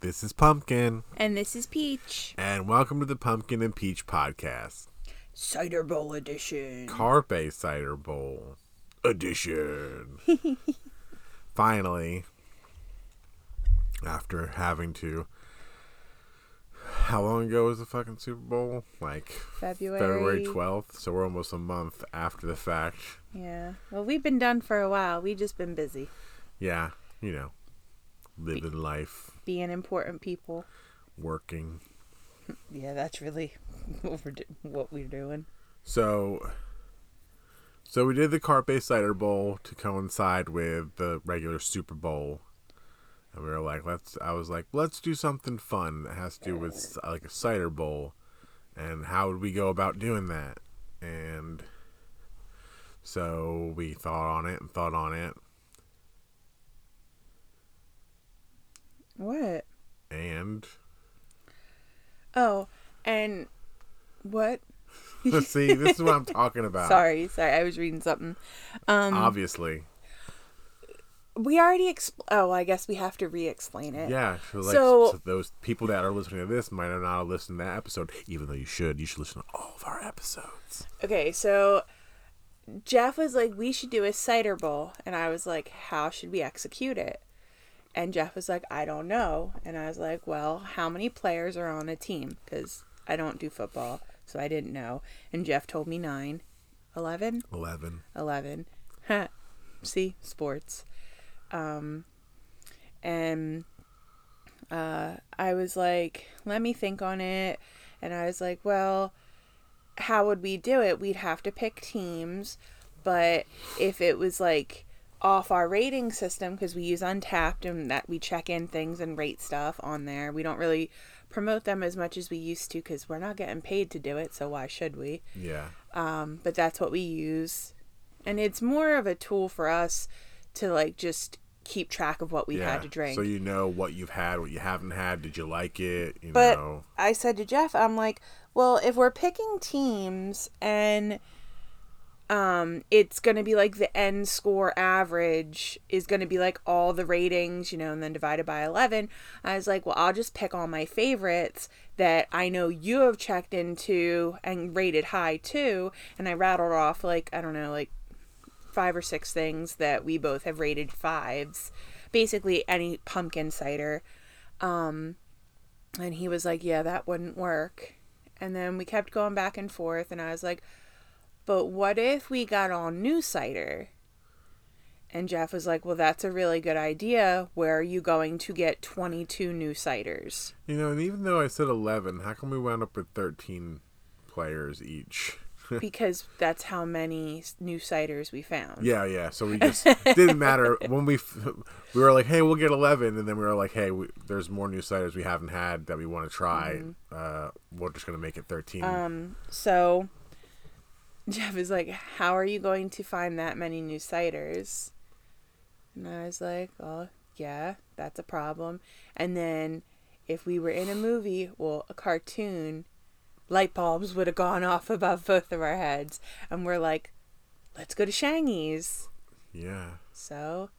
This is Pumpkin, And this is Peach. and welcome to the Pumpkin and Peach Podcast. Cider Bowl Edition. Carpe Cider Bowl Edition. Finally, after having to. How long ago was the fucking Super Bowl? Like February. February 12th, so we're almost a month after the fact. Yeah. Well, we've been done for a while. We've just been busy Yeah, you know, living life, being important people. working. Yeah, that's really what we're, do- what we're doing. So, so we did the Carpe Cider Bowl to coincide with the regular Super Bowl, and we were like, let's. I was like, let's do something fun that has to do with like a cider bowl, and how would we go about doing that? And so we thought on it and thought on it, What? and Oh, and what? Let's see, this is what I'm talking about. Sorry, sorry. I was reading something. Um, Obviously, we already expl- Oh, I guess we have to re-explain it. yeah. So, like, So- so those people that are listening to this might not have listened to that episode, even though you should. You should listen to all of our episodes. Okay, so Jeff was like, we should do a cider bowl. And I was like, how should we execute it? And Jeff was like, I don't know. And I was like, well, how many players are on a team? Because I don't do football, so I didn't know. And Jeff told me nine. Eleven? Eleven. Eleven. See? Sports. Um, and uh, I was like, let me think on it. And I was like, well, how would we do it? We'd have to pick teams, but if it was like off our rating system, because we use Untappd and that we check in things and rate stuff on there, we don't really promote them as much as we used to because we're not getting paid to do it, so why should we? Yeah. Um, but that's what we use. And it's more of a tool for us to like just keep track of what we yeah. had to drink. So you know what you've had, what you haven't had. Did you like it? You But know. I said to Jeff, I'm like, well, if we're picking teams and um it's going to be like the end score average is going to be like all the ratings, you know, and then divided by 11. I was like, well, I'll just pick all my favorites that I know you have checked into and rated high too, and I rattled off like I don't know, like five or six things that we both have rated fives. Basically any pumpkin cider. Um and he was like, Yeah, that wouldn't work. And then we kept going back and forth, and I was like, But what if we got all new cider? And Jeff was like, Well, that's a really good idea. Where are you going to get 22 new ciders? You know, and even though I said eleven, how come we wound up with thirteen players each? Because that's how many new ciders we found. Yeah, yeah. So we just didn't matter when we we were like, hey, we'll get eleven, and then we were like, hey, we, there's more new ciders we haven't had that we want to try. Uh, we're just gonna make it thirteen. Mm-hmm. Um, so Jeff is like, How are you going to find that many new ciders? And I was like, Oh, yeah, that's a problem. And then if we were in a movie, well, a cartoon, light bulbs would have gone off above both of our heads. And we're like, Let's go to Shangy's. yeah. So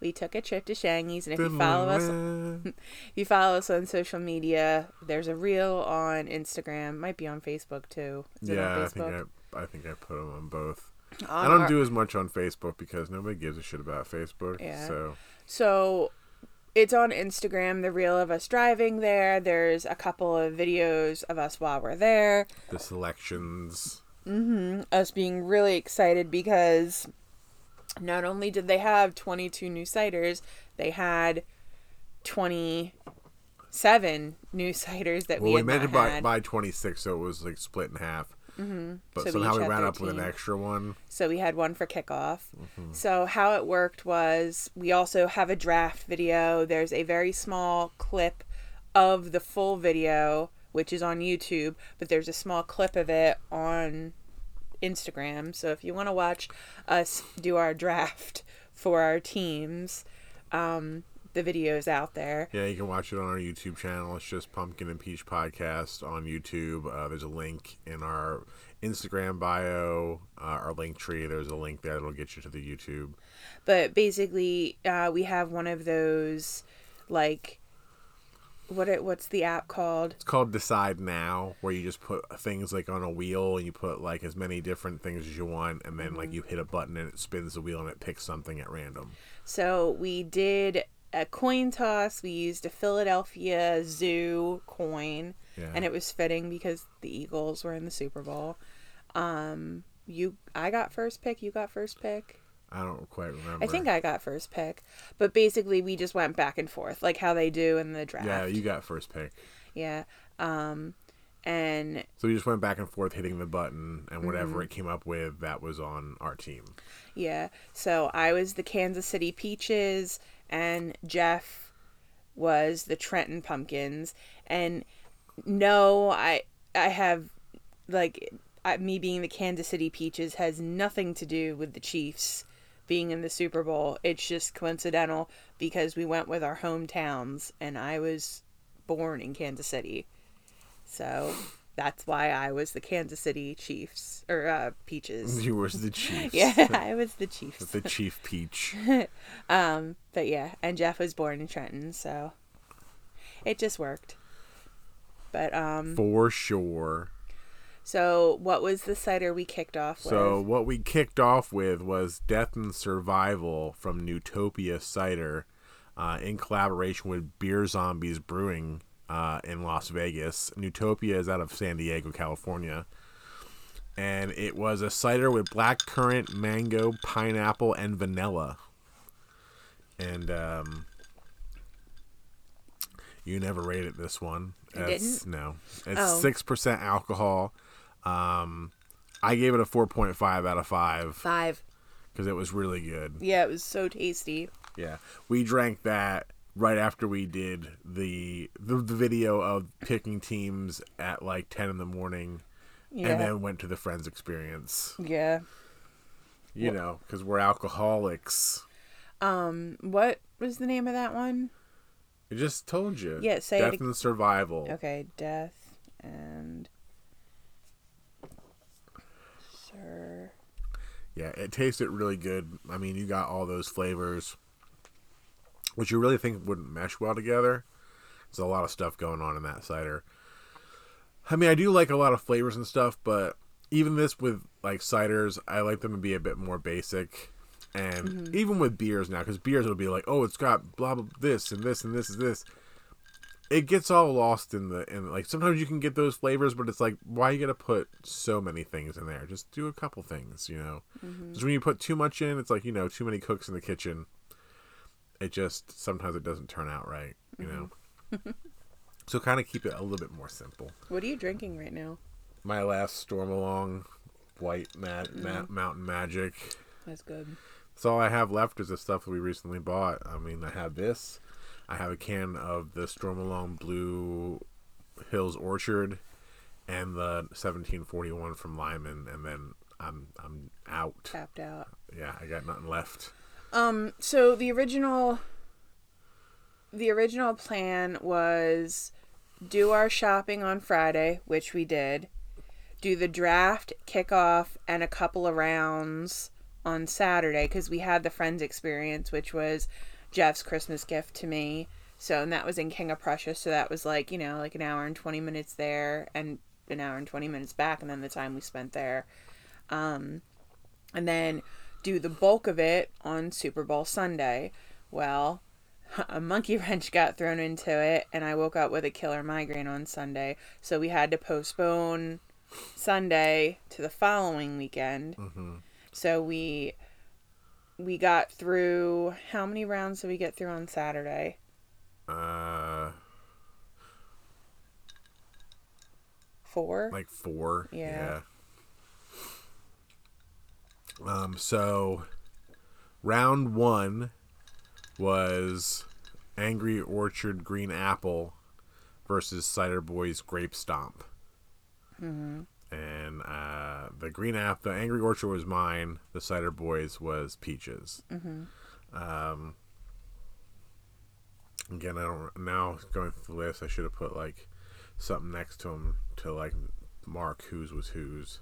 we took a trip to Shangy's, and if you follow us if you follow us on social media, there's a reel on Instagram, might be on Facebook too. Is it on Yeah, I think Facebook? I, think I put them on both. On I don't our- do as much on Facebook because nobody gives a shit about Facebook. Yeah. So So it's on Instagram, the reel of us driving there. There's a couple of videos of us while we're there. the selections. Mhm. Us being really excited because not only did they have 22 new ciders, they had 27 new ciders that Well, we we had meant to not buy, had. buy 26, so it was like split in half. Mm-hmm. But So somehow we had ran up with an extra one. So we had one for kickoff. Mm-hmm. So how it worked was we also have a draft video. There's a very small clip of the full video, which is on YouTube, but there's a small clip of it on Instagram. So if you want to watch us do our draft for our teams, um, the video's out there. Yeah, you can watch it on our YouTube channel. It's just Pumpkin and Peach Podcast on YouTube. Uh, there's a link in our Instagram bio, uh, our Linktree. There's a link there that'll get you to the YouTube. But basically, uh, we have one of those like what it what's the app called? It's called Decide Now, where you just put things like on a wheel and you put like as many different things as you want, and then like you hit a button and it spins the wheel and it picks something at random. So we did a coin toss. We used a Philadelphia Zoo coin, Yeah. and it was fitting because the Eagles were in the Super Bowl. Um, you, I got first pick. You got first pick. I don't quite remember. I think I got first pick, but basically we just went back and forth like how they do in the draft. Yeah, you got first pick. Yeah. Um, and So we just went back and forth hitting the button, and whatever it came up with, that was on our team. yeah, so I was the Kansas City Peaches, and Jeff was the Trenton Pumpkins. And no, I I have like I, me being the Kansas City Peaches has nothing to do with the Chiefs being in the Super Bowl. It's just coincidental because we went with our hometowns, and I was born in Kansas City. So that's why I was the Kansas City Chiefs or uh, Peaches. You was the Chiefs. Yeah, I was the Chiefs. The Chief Peach. Um, but yeah, and Jeff was born in Trenton, so it just worked. But um, For sure. so what was the cider we kicked off So what we kicked off with was Death and Survival from Newtopia Cider, uh, in collaboration with Beer Zombies Brewing uh, in Las Vegas. Newtopia is out of San Diego, California, and it was a cider with black currant, mango, pineapple, and vanilla. And um, you never rated this one. I It's- didn't? No, it's Oh. six percent alcohol. Um, I gave it a four point five out of five Five. because it was really good. Yeah, it was so tasty. Yeah, we drank that right after we did the the, the video of picking teams at like ten in the morning, Yeah. and then went to the Friends experience. yeah. You know, because we're alcoholics. Um, what was the name of that one? I just told you. Yeah, say it Death ag- and Survival. Okay, death and sir. Yeah, it tasted really good. I mean, you got all those flavors, which you really think wouldn't mesh well together. There's a lot of stuff going on in that cider. I mean, I do like a lot of flavors and stuff, but even this with like ciders, I like them to be a bit more basic. And mm-hmm. even with beers now, because beers will be like, oh, it's got blah blah this and this and this and this. It gets all lost in the in like sometimes you can get those flavors, but it's like why you gotta put so many things in there? Just do a couple things, you know. Mm-hmm. Because when you put too much in, it's like you know too many cooks in the kitchen. It just sometimes it doesn't turn out right, you know. Mm-hmm. so kind of keep it a little bit more simple. What are you drinking right now? My last Stormalong, white ma- ma- mm-hmm. mountain magic. That's good. That's all I have left is the stuff that we recently bought. I mean, I have this. I have a can of the Stormalong Blue Hills Orchard and the 1741 from Lyman, and then I'm I'm out. Tapped out. Yeah, I got nothing left. Um, so the original the original plan was do our shopping on Friday, which we did. Do the draft, kickoff, and a couple of rounds on Saturday because we had the Friends experience, which was Jeff's Christmas gift to me. So, and that was in King of Prussia. So that was like, you know, like an hour and 20 minutes there and an hour and 20 minutes back, and then the time we spent there. Um, and then do the bulk of it on Super Bowl Sunday. Well, a monkey wrench got thrown into it, and I woke up with a killer migraine on Sunday. So we had to postpone Sunday to the following weekend. So we we got through how many rounds did we get through on Saturday? Uh, Four. like four. Yeah. yeah. Um. So, round one was Angry Orchard Green Apple versus Ciderboys Grape Stomp. hmm and uh, the green app, the Angry Orchard was mine. The Ciderboys was Peaches. hmm Um, again, I don't now going through the list. I should have put like something next to them to like mark whose was whose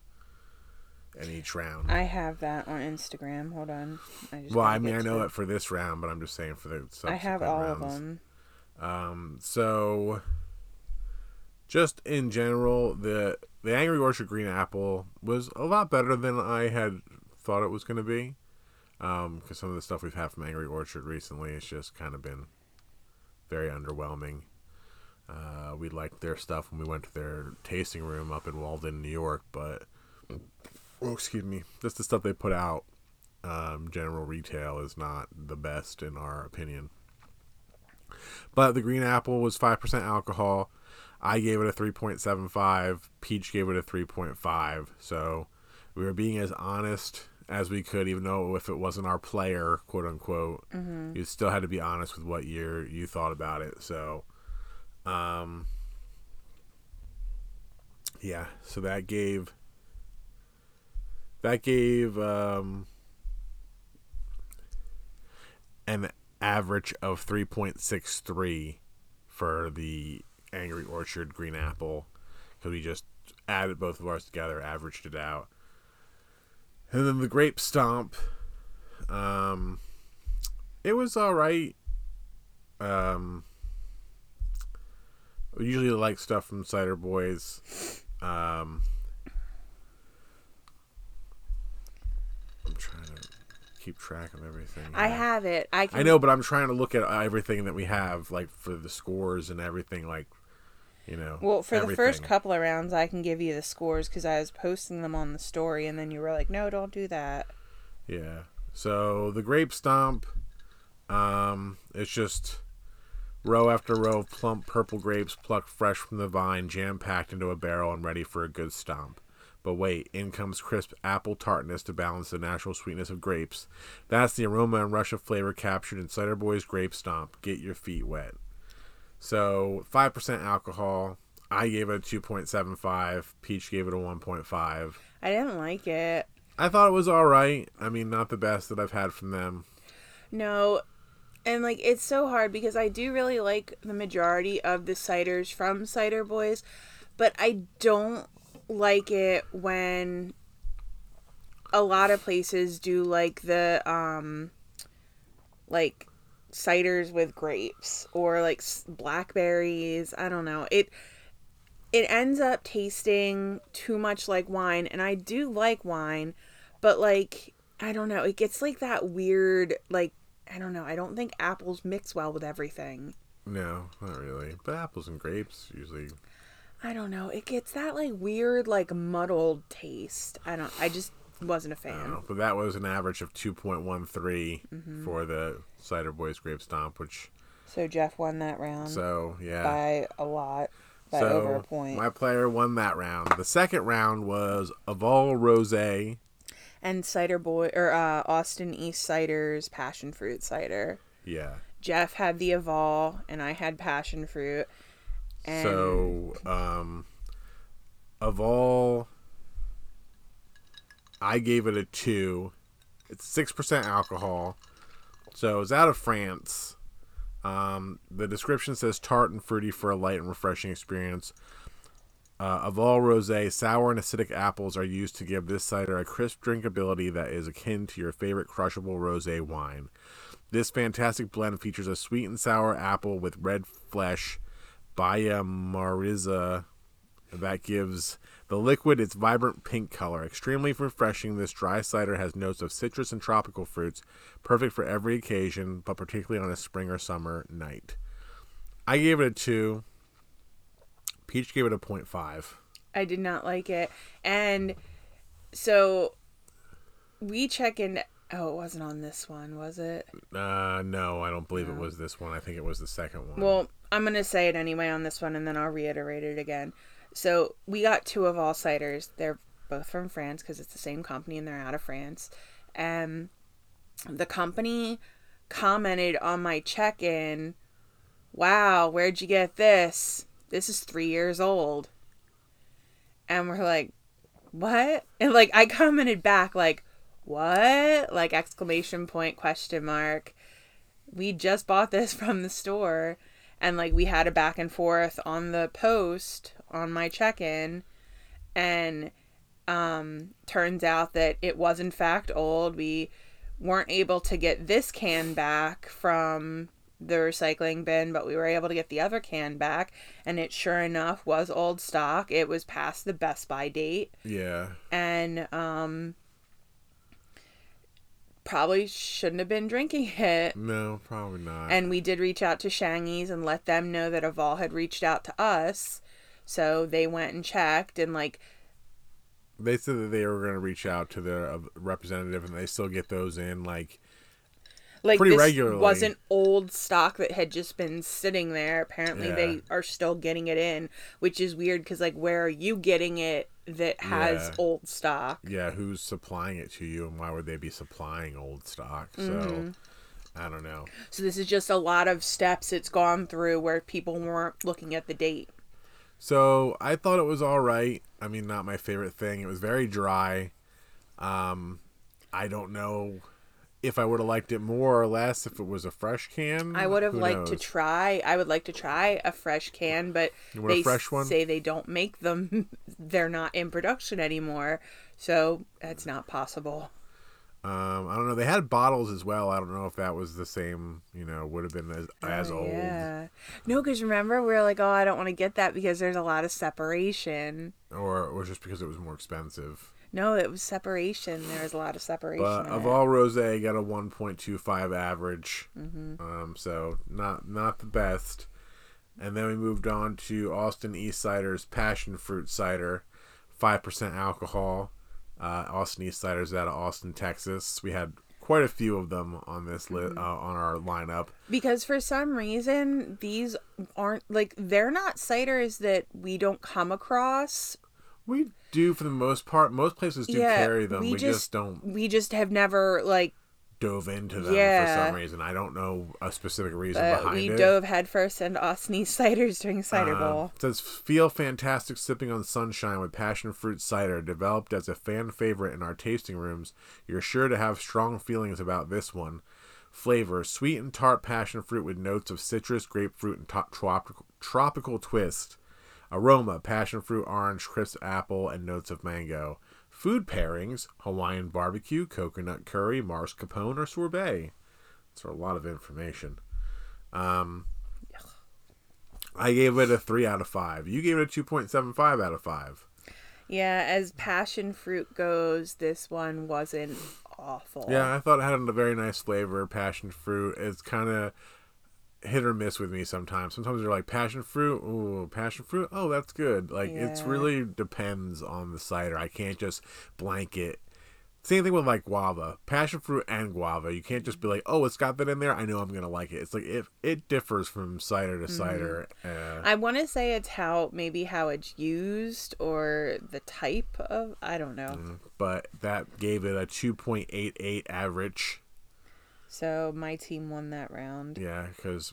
in each round. I have that on Instagram. Hold on. I just well, I mean, I know it for this round, but I'm just saying for the I have all rounds. of them. Um, so just in general, the the Angry Orchard Green Apple was a lot better than I had thought it was going to be. Because um, some of the stuff we've had from Angry Orchard recently has just kind of been very underwhelming. Uh, we liked their stuff when we went to their tasting room up in Walden, New York, but oh, excuse me, just the stuff they put out. Um, general retail is not the best in our opinion. But the green apple was five percent alcohol. I gave it a three point seven five. Peach gave it a three point five. So we were being as honest as we could, even though if it wasn't our player, quote unquote, mm-hmm. you still had to be honest with what year you thought about it. So, um, yeah, so that gave that gave um, an average of 3.63 for the Angry Orchard Green Apple because we just added both of ours together, averaged it out. And then the Grape Stomp, um, it was all right. Um, usually like stuff from Ciderboys. Um, I'm trying to keep track of everything. I have it. I can... I know, but I'm trying to look at everything that we have, like for the scores and everything, like you know. Well, for everything. the first couple of rounds, I can give you the scores because I was posting them on the story, and then you were like, "No, don't do that." Yeah. So the grape stomp, um, it's just row after row of plump purple grapes plucked fresh from the vine, jam packed into a barrel and ready for a good stomp. But wait, in comes crisp apple tartness to balance the natural sweetness of grapes. That's the aroma and rush of flavor captured in Cider Boy's Grape Stomp. Get your feet wet. So, 5% alcohol. I gave it a 2.75. Peach gave it a 1.5. I didn't like it. I thought it was all right. I mean, not the best that I've had from them. No. And like it's so hard because I do really like the majority of the ciders from Ciderboys, but I don't like it when a lot of places do like the um like ciders with grapes or like blackberries. I don't know. It it ends up tasting too much like wine and i do like wine but like i don't know. It gets like that weird like i don't know. I don't think apples mix well with everything. No not really. But apples and grapes usually I don't know. It gets that like weird, like muddled taste. I don't. I just wasn't a fan. Know, but that was an average of two point one three mm-hmm. for the Ciderboys Grape Stomp, which. So Jeff won that round. So yeah, by a lot, by so over a point. My player won that round. The second round was Aval Rose. And Cider Boy or uh, Austin Eastciders Passion Fruit Cider. Yeah. Jeff had the Aval, and I had Passion Fruit and so, um, Aval, I gave it a two. It's six percent alcohol, so it's out of France. Um, the description says tart and fruity for a light and refreshing experience. Uh, Aval rosé, sour and acidic apples are used to give this cider a crisp drinkability that is akin to your favorite crushable rosé wine. This fantastic blend features a sweet and sour apple with red flesh Baya Marisa that gives the liquid its vibrant pink color. Extremely refreshing, this dry cider has notes of citrus and tropical fruits, perfect for every occasion, but particularly on a spring or summer night. I gave it a 2. Peach gave it a 0.5. I did not like it. And so we check in Oh, it wasn't on this one, was it? Uh, no, I don't believe no. it was this one. I think it was the second one. Well, I'm going to say it anyway on this one and then I'll reiterate it again. So, we got two Aval ciders. They're both from France because it's the same company and they're out of France. And the company commented on my check in, Wow, where'd you get this? This is three years old. And we're like, What? And like, I commented back, like, what? Like exclamation point question mark. We just bought this from the store and like we had a back and forth on the post on my check-in and um turns out that it was in fact old. We weren't able to get this can back from the recycling bin, but we were able to get the other can back, and it sure enough was old stock. It was past the Best Buy date, Yeah. and um, probably shouldn't have been drinking it. No, probably not. And we did reach out to Shangy's and let them know that Aval had reached out to us. So they went and checked and like they said that they were going to reach out to their uh, representative, and they still get those in. Like, like Pretty this regularly. wasn't old stock that had just been sitting there. Apparently Yeah. they are still getting it in, which is weird because like where are you getting it that has Yeah. old stock? yeah, who's supplying it to you, and why would they be supplying old stock? So, Mm-hmm. I don't know. So this is just a lot of steps it's gone through where people weren't looking at the date. So I thought it was all right. I mean, not my favorite thing. It was very dry. Um, I don't know if I would have liked it more or less if it was a fresh can. I would have liked to try. I would like to try a fresh can, but they say they don't make them. They're not in production anymore, so that's not possible. Um, I don't know. They had bottles as well. I don't know if that was the same. You know, would have been as, as Oh, old. Yeah. No, because remember we are like, oh, I don't want to get that because there's a lot of separation. or or just because it was more expensive. No, it was separation. There was a lot of separation. But Aval rose, got a 1.25 average. Mm-hmm. Um, so not not the best. And then we moved on to Austin Eastciders Passion Fruit Cider, five percent alcohol. Uh, Austin Eastciders out of Austin, Texas. We had quite a few of them on this li- Mm-hmm. uh, on our lineup. because for some reason these aren't like they're not ciders that we don't come across. We do for the most part. Most places do yeah, carry them. we, We, just, just don't We just have never like dove into them for some reason. I don't know a specific reason uh, behind we it. We dove headfirst into Eastciders during Cider Um, Bowl. it says feel fantastic sipping on sunshine with passion fruit cider developed as a fan favorite in our tasting rooms you're sure to have strong feelings about this one flavor sweet and tart passion fruit with notes of citrus grapefruit and top tropical, tropical twist aroma passion fruit orange crisp apple and notes of mango food pairings hawaiian barbecue coconut curry mascarpone or sorbet that's a lot of information um I gave it a three out of five. You gave it a two point seven five out of five. Yeah, as passion fruit goes, this one wasn't awful. Yeah, I thought it had a very nice flavor. Passion fruit. It's kind of hit or miss with me sometimes. Sometimes you're like passion fruit. Ooh, passion fruit. Oh, that's good. Like it's really depends on the cider. I can't just blanket. Same thing with like guava, passion fruit and guava. You can't just be like, oh, it's got that in there. I know I'm gonna like it. It's like it it differs from cider to cider. Uh, I want to say it's how maybe how it's used or the type of I don't know. but that gave it a 2.88 average. So my team won that round. Yeah, because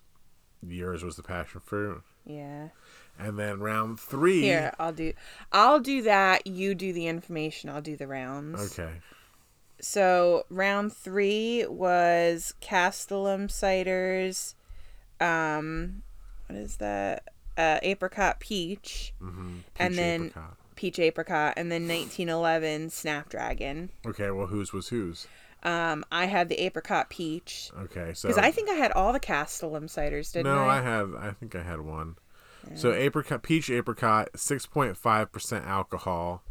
yours was the passion fruit. Yeah. And then round three. Here, I'll do I'll do that, you do the information, I'll do the rounds. Okay. So round 3 was Castellum ciders um what is that? Uh apricot peach Mm-hmm. And then- peach apricot and then 1911 snapdragon. Okay, well, whose was whose? Um I had the apricot peach Okay, so. because I think I had all the Castellum ciders, didn't No, I? I had. I think I had one. So apricot, peach apricot, six point five percent alcohol.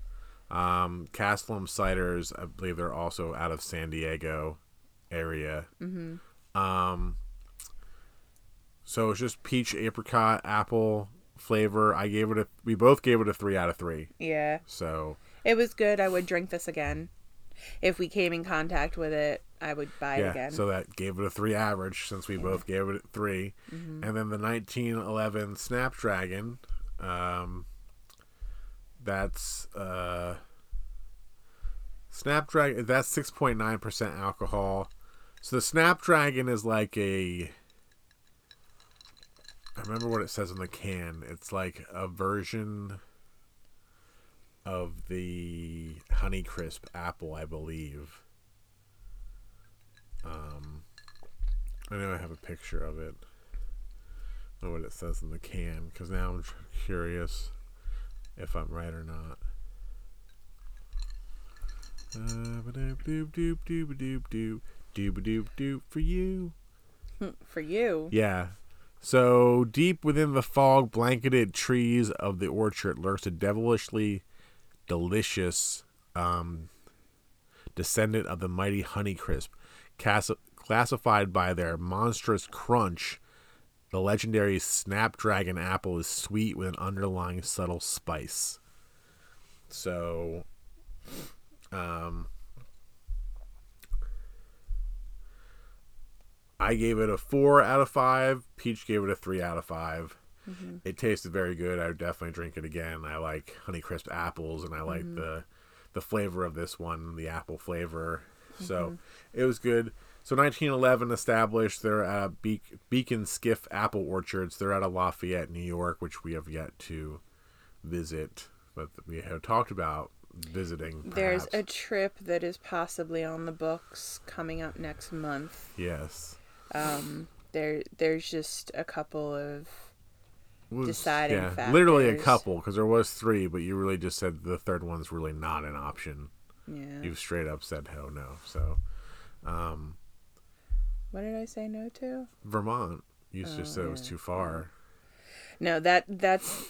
Um, Castellum ciders, I believe they're also out of San Diego area. Mm-hmm. Um, so it's just peach apricot apple flavor. I gave it a. We both gave it a three out of three. Yeah. So It was good. I would drink this again. If we came in contact with it, I would buy it again. so that gave it a three average since we both gave it 3 Mm-hmm. and then the 1911 Snapdragon, um, that's uh, Snapdragon. That's six point nine percent alcohol. So the Snapdragon is like a. I remember what it says on the can. It's like a version of the Honeycrisp apple, I believe. Um, I know I have a picture of it. I know what it says in the can because now I'm curious if I'm right or not. Uh, doop, doop, doop, doop, doop, doop, doop, doop for you. For you. Yeah. So deep within the fog blanketed trees of the orchard lurks a devilishly delicious um, descendant of the mighty Honeycrisp, cas- classified by their monstrous crunch. The legendary Snapdragon apple is sweet with an underlying subtle spice. So, um, I gave it a four out of five. Peach gave it a three out of 5 It tasted very good. I would definitely drink it again. I like Honeycrisp apples, and I like mm-hmm. the the flavor of this one, the apple flavor. So mm-hmm. it was good. So 1911 established. They're at Be- Beak and Skiff Apple Orchards. They're out of Lafayette, New York, which we have yet to visit, but we have talked about visiting. There's a trip that is possibly on the books coming up next month. yes. Um, there, there's just a couple of was- deciding Literally a couple, because there was three, but you really just said the third one's really not an option. yeah. You've straight up said hell no. So, um, What did I say no to? Vermont, you just Oh, said it was too far. No, that that's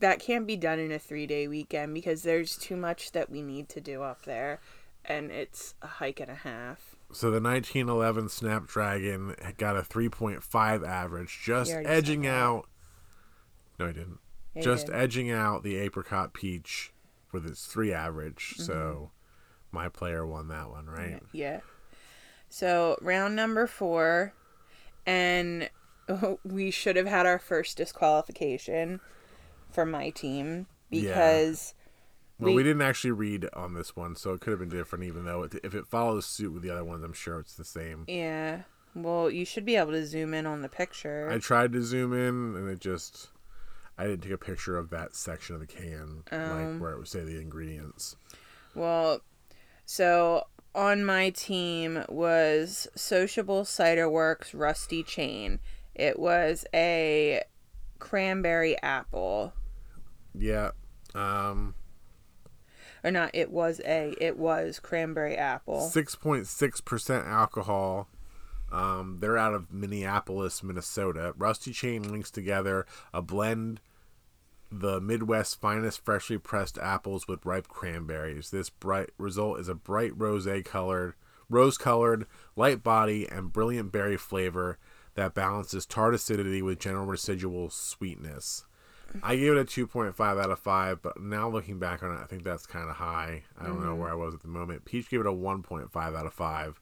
that can't be done in a three day weekend because there's too much that we need to do up there, and it's a hike and a half. So the 1911 Snapdragon got a 3.5 average, just edging out. No, I didn't. Yeah, just did. edging out the apricot peach with its three average. Mm-hmm. So my player won that one, right? Yeah. So round number four, and we should have had our first disqualification for my team Yeah. because Well, we, We- didn't actually read on this one, so it could have been different. Even though it, if it follows suit with the other ones, I'm sure it's the same. yeah. Well, you should be able to zoom in on the picture. I tried to zoom in, and it just I didn't take a picture of that section of the can, Um. like where it would say the ingredients. Well, so on my team was Sociable Cider Werks Rusty Chain. It was a cranberry apple. Yeah. Um, Or not, it was a, it was cranberry apple. six point six percent alcohol. Um, they're out of Minneapolis, Minnesota. Rusty Chain links together a blend the Midwest's finest freshly pressed apples with ripe cranberries. This bright result is a bright rose colored, rose colored, light body and brilliant berry flavor that balances tart acidity with general residual sweetness. I gave it a 2.5 out of 5, but now looking back on it, I think that's kind of high. I don't know where I was at the moment. Peach gave it a 1.5 out of 5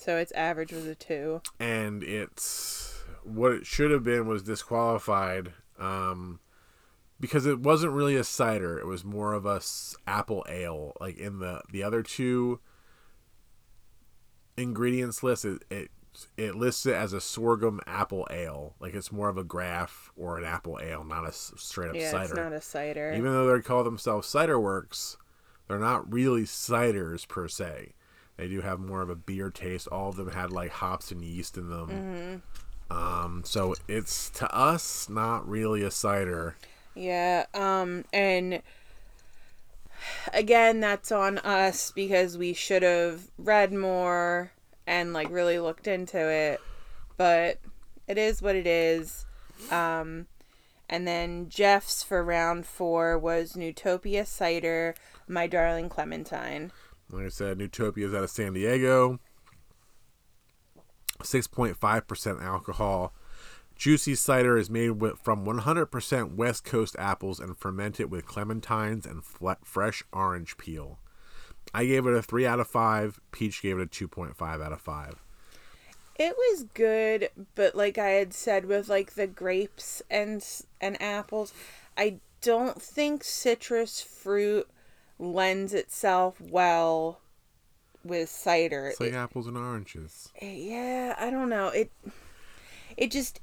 So its average was a two. and it's what it should have been was disqualified um, because it wasn't really a cider. It was more of a s- apple ale. Like in the the other two ingredients list, it it, it lists it as a sorghum apple ale. Like it's more of a graf or an apple ale, not a s- straight up Yeah, cider. it's not a cider. Even though they call themselves Cider Werks, they're not really ciders per se. They do have more of a beer taste. All of them had like hops and yeast in them. Mm-hmm. Um, so it's to us not really a cider. Yeah, um, and again, that's on us because we should have read more and like really looked into it. But it is what it is. Um, and then Jeff's for round four was Newtopia Cider, My Darling Clementine. Like I said, Newtopia is out of San Diego. 6.5% alcohol. Juicy cider is made with, from 100% West Coast apples and fermented with clementines and fresh orange peel. I gave it a 3 out of 5. Peach gave it a 2.5 out of 5. It was good, but like I had said with like the grapes and and apples, I don't think citrus fruit lends itself well with cider. It's like It- apples and oranges. yeah, I don't know. It it just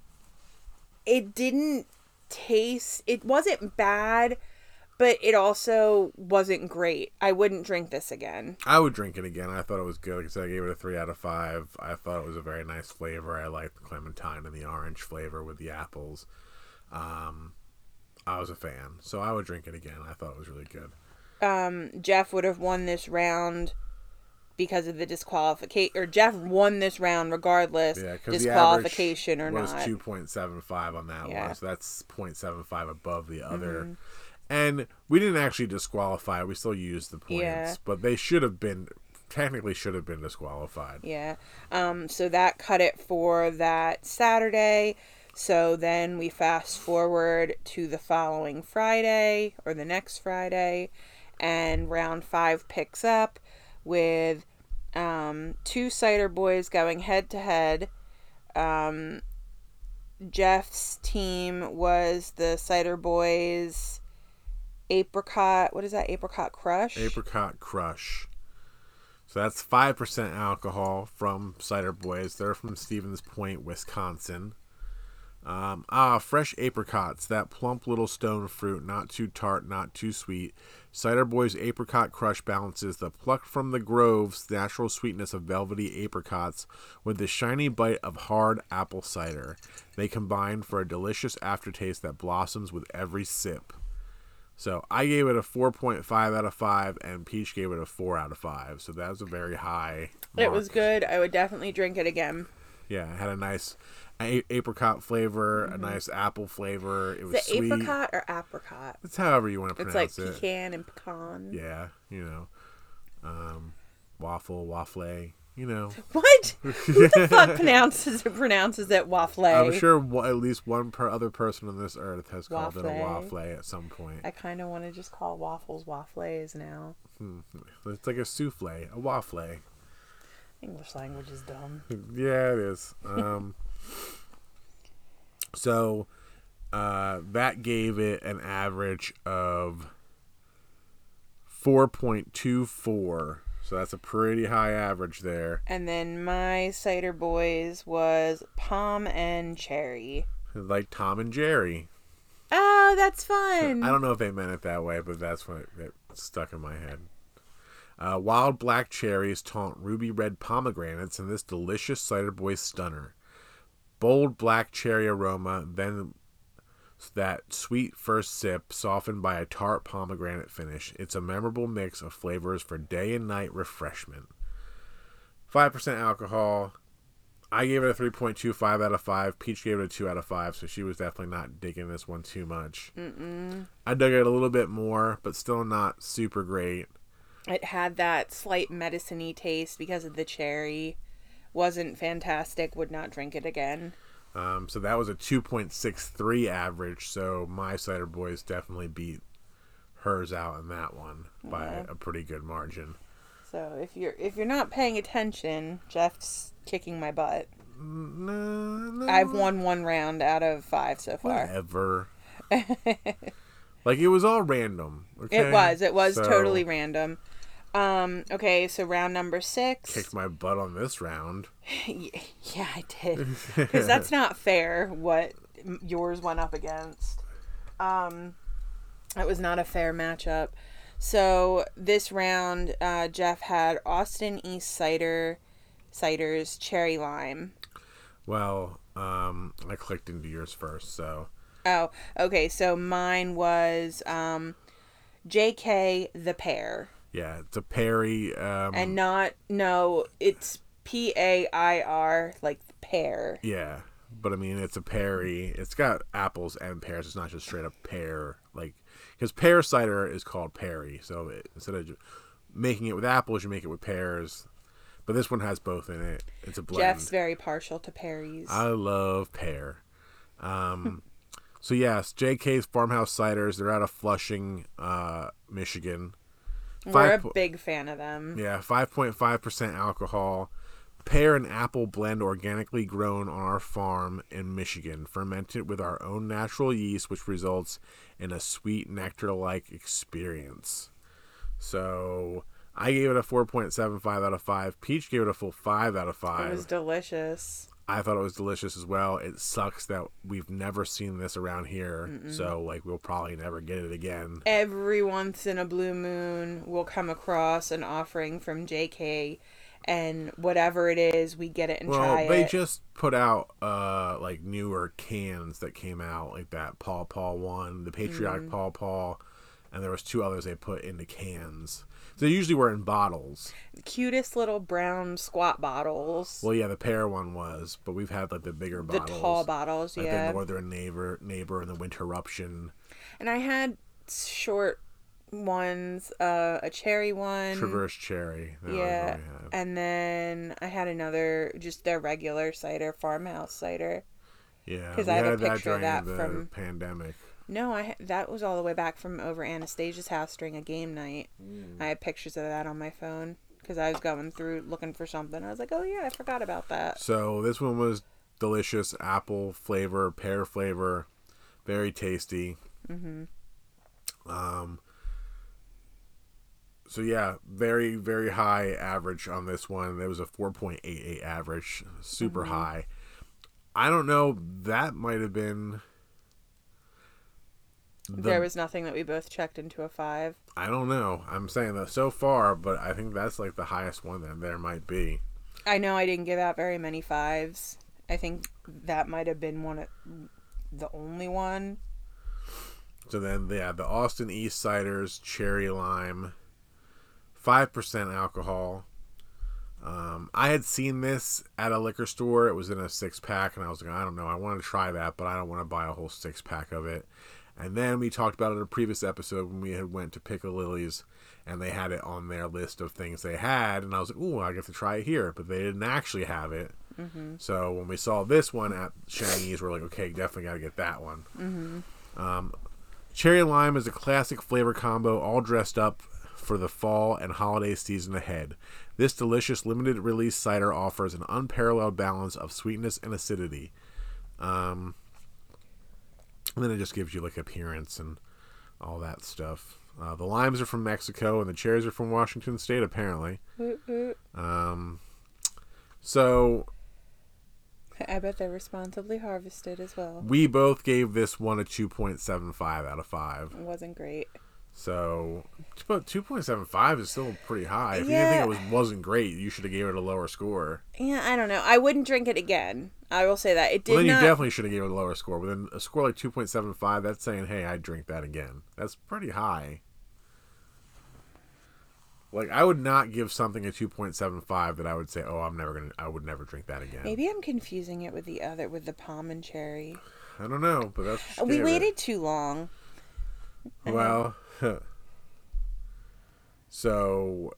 it didn't taste it wasn't bad, but it also wasn't great. I wouldn't drink this again. I would drink it again. I thought it was good. Like I said, I gave it a 3 out of 5. I thought it was a very nice flavor. I liked the clementine and the orange flavor with the apples. Um, I was a fan. So I would drink it again. I thought it was really good. Um, Jeff would have won this round because of the disqualification. Or Jeff won this round regardless, Yeah, disqualification or was not. two point seven five on that Yeah. one, so that's 0.75 above the other. Mm-hmm. And we didn't actually disqualify; we still used the points, Yeah. but they should have been technically should have been disqualified. Yeah. Um, so that cut it for that Saturday. So then we fast forward to the following Friday or the next Friday, and round five picks up with um, two Ciderboys going head to head. Um, Jeff's team was the Ciderboys apricot. What is that? Apricot crush. Apricot Crush. So that's five percent alcohol from Ciderboys. They're from Stevens Point, Wisconsin. Um, ah, fresh apricots, that plump little stone fruit, not too tart, not too sweet. Ciderboys Apricot Crush balances the plucked from the grove's natural sweetness of velvety apricots with the shiny bite of hard apple cider. They combine for a delicious aftertaste that blossoms with every sip. So I gave it a 4.5 out of 5, and Peach gave it a 4 out of 5. So that was a very high. It was good. I would definitely drink it again. Yeah, it had a nice apricot flavor, a nice apple flavor. It was it sweet. apricot or apricot? It's however you want to pronounce it. It's like it. pecan and pecan. Yeah, you know, um, waffle, waffle. You know, What? Who the fuck pronounces pronounces it waffle? I'm sure at least one per other person on this earth has called it a Waffle. waffle at some point. I kind of want to just call waffles waffles now. It's like a souffle, a waffle. English language is dumb. Yeah, it is. Um, so uh, that gave it an average of 4.24. So that's a pretty high average there. And then my Ciderboys was palm and cherry. Like Tom and Jerry. Oh, that's fun. I don't know if they meant it that way, but that's what it, it stuck in my head. Uh, wild black cherries taunt ruby red pomegranates in this delicious cider boy stunner. Bold black cherry aroma, then that sweet first sip, softened by a tart pomegranate finish. It's a memorable mix of flavors for day and night refreshment. 5% alcohol. I gave it a 3.25 out of 5. Peach gave it a 2 out of 5, so she was definitely not digging this one too much. Mm-mm. I dug it a little bit more, but still not super great. It had that slight medicine-y taste because of the cherry. Wasn't fantastic. Would not drink it again. Um, so that was a 2.63 average. So my Ciderboys definitely beat hers out in that one by Yeah. a pretty good margin. So if you're if you're not paying attention, Jeff's kicking my butt. No, no, I've won one round out of five so far. whatever. like it was all random. Okay? It was. It was So, totally random. Um, okay, so round number six. kicked my butt on this round. yeah, I did. Because that's not fair what yours went up against. Um, it was not a fair matchup. So this round, uh, Jeff had Austin East Cider, Ciders Cherry Lime. Well, um, I clicked into yours first, so Oh, okay. So mine was um, J.K. the Pear. Yeah, it's a Perry. Um, and not no it's P A I R like the pear. Yeah, but I mean, it's a Perry. It's got apples and pears. It's not just straight up pear. Like, because pear cider is called Perry. So it, instead of making it with apples, you make it with pears. But this one has both in it. It's a blend. Jeff's very partial to Perry's. I love pear. Um, so yes, JK's Farmhouse Ciders. They're out of Flushing, uh, Michigan. We're a big fan of them. yeah, 5.5% alcohol. Pear and apple blend organically grown on our farm in Michigan, fermented with our own natural yeast, which results in a sweet nectar like experience. So I gave it a 4.75 out of 5. Peach gave it a full 5 out of 5. It was delicious. I thought it was delicious as well. It sucks that we've never seen this around here, so like we'll probably never get it again. Every once in a blue moon, we'll come across an offering from JK, and whatever it is, we get it and try it. Well, try they it. just put out uh like newer cans that came out like that Paul Paul one, the Patriotic Mm. Paul Paul, and there was two others they put into cans. They usually were in bottles. Cutest little brown squat bottles. Well, yeah, the pear one was, but we've had like the bigger the bottles, the tall bottles, like yeah. the Northern Neighbor, Neighbor, and the Winterruption, And I had short ones, uh, a cherry one. Traverse Cherry. Yeah. And then I had another, just their regular cider, farmhouse cider. Yeah, because I have a picture of that the from- pandemic. No, I that was all the way back from over Anastasia's house during a game night. Mm. I had pictures of that on my phone because I was going through looking for something. I was like, oh yeah, I forgot about that. So this one was delicious, apple flavor, pear flavor, very tasty. Mm-hmm. Um. So yeah, very very high average on this one. There was a four point eight eight average, super Mm-hmm. high. I don't know. That might have been. The, there was nothing that we both checked into a five. I don't know. I'm saying that so far, but I think that's like the highest one that there might be. I know I didn't give out very many fives. I think that might have been one of the only one. So then, yeah, the Austin Eastciders Cherry Lime, five percent alcohol. Um, I had seen this at a liquor store. It was in a six pack, and I was like, I don't know, I want to try that, but I don't want to buy a whole six pack of it. And then we talked about it in a previous episode when we had went to Piccalilli's, and they had it on their list of things they had, and I was like, ooh, I get to try it here, but they didn't actually have it. So when we saw this one at Shangy's, we're like, okay, definitely got to get that one. Um, Cherry lime is a classic flavor combo, all dressed up for the fall and holiday season ahead. This delicious limited release cider offers an unparalleled balance of sweetness and acidity. Um, and then it just gives you like appearance and all that stuff. Uh, the limes are from Mexico and the cherries are from Washington State, apparently. Um, so I bet they're responsibly harvested as well. we both gave this one a 2.75 out of 5. It wasn't great. So, but 2.75 is still pretty high. If Yeah. you didn't think it was, wasn't great, you should have gave it a lower score. Yeah, I don't know. I wouldn't drink it again. I will say that it did well, then not. you definitely should have gave it a lower score. But then a score like 2.75, that's saying, hey, I'd drink that again. That's pretty high. Like, I would not give something a 2.75 that I would say, oh, I'm never going to, I would never drink that again. Maybe I'm confusing it with the other, with the palm and cherry. I don't know, but that's. We gave it. waited too long. Well, so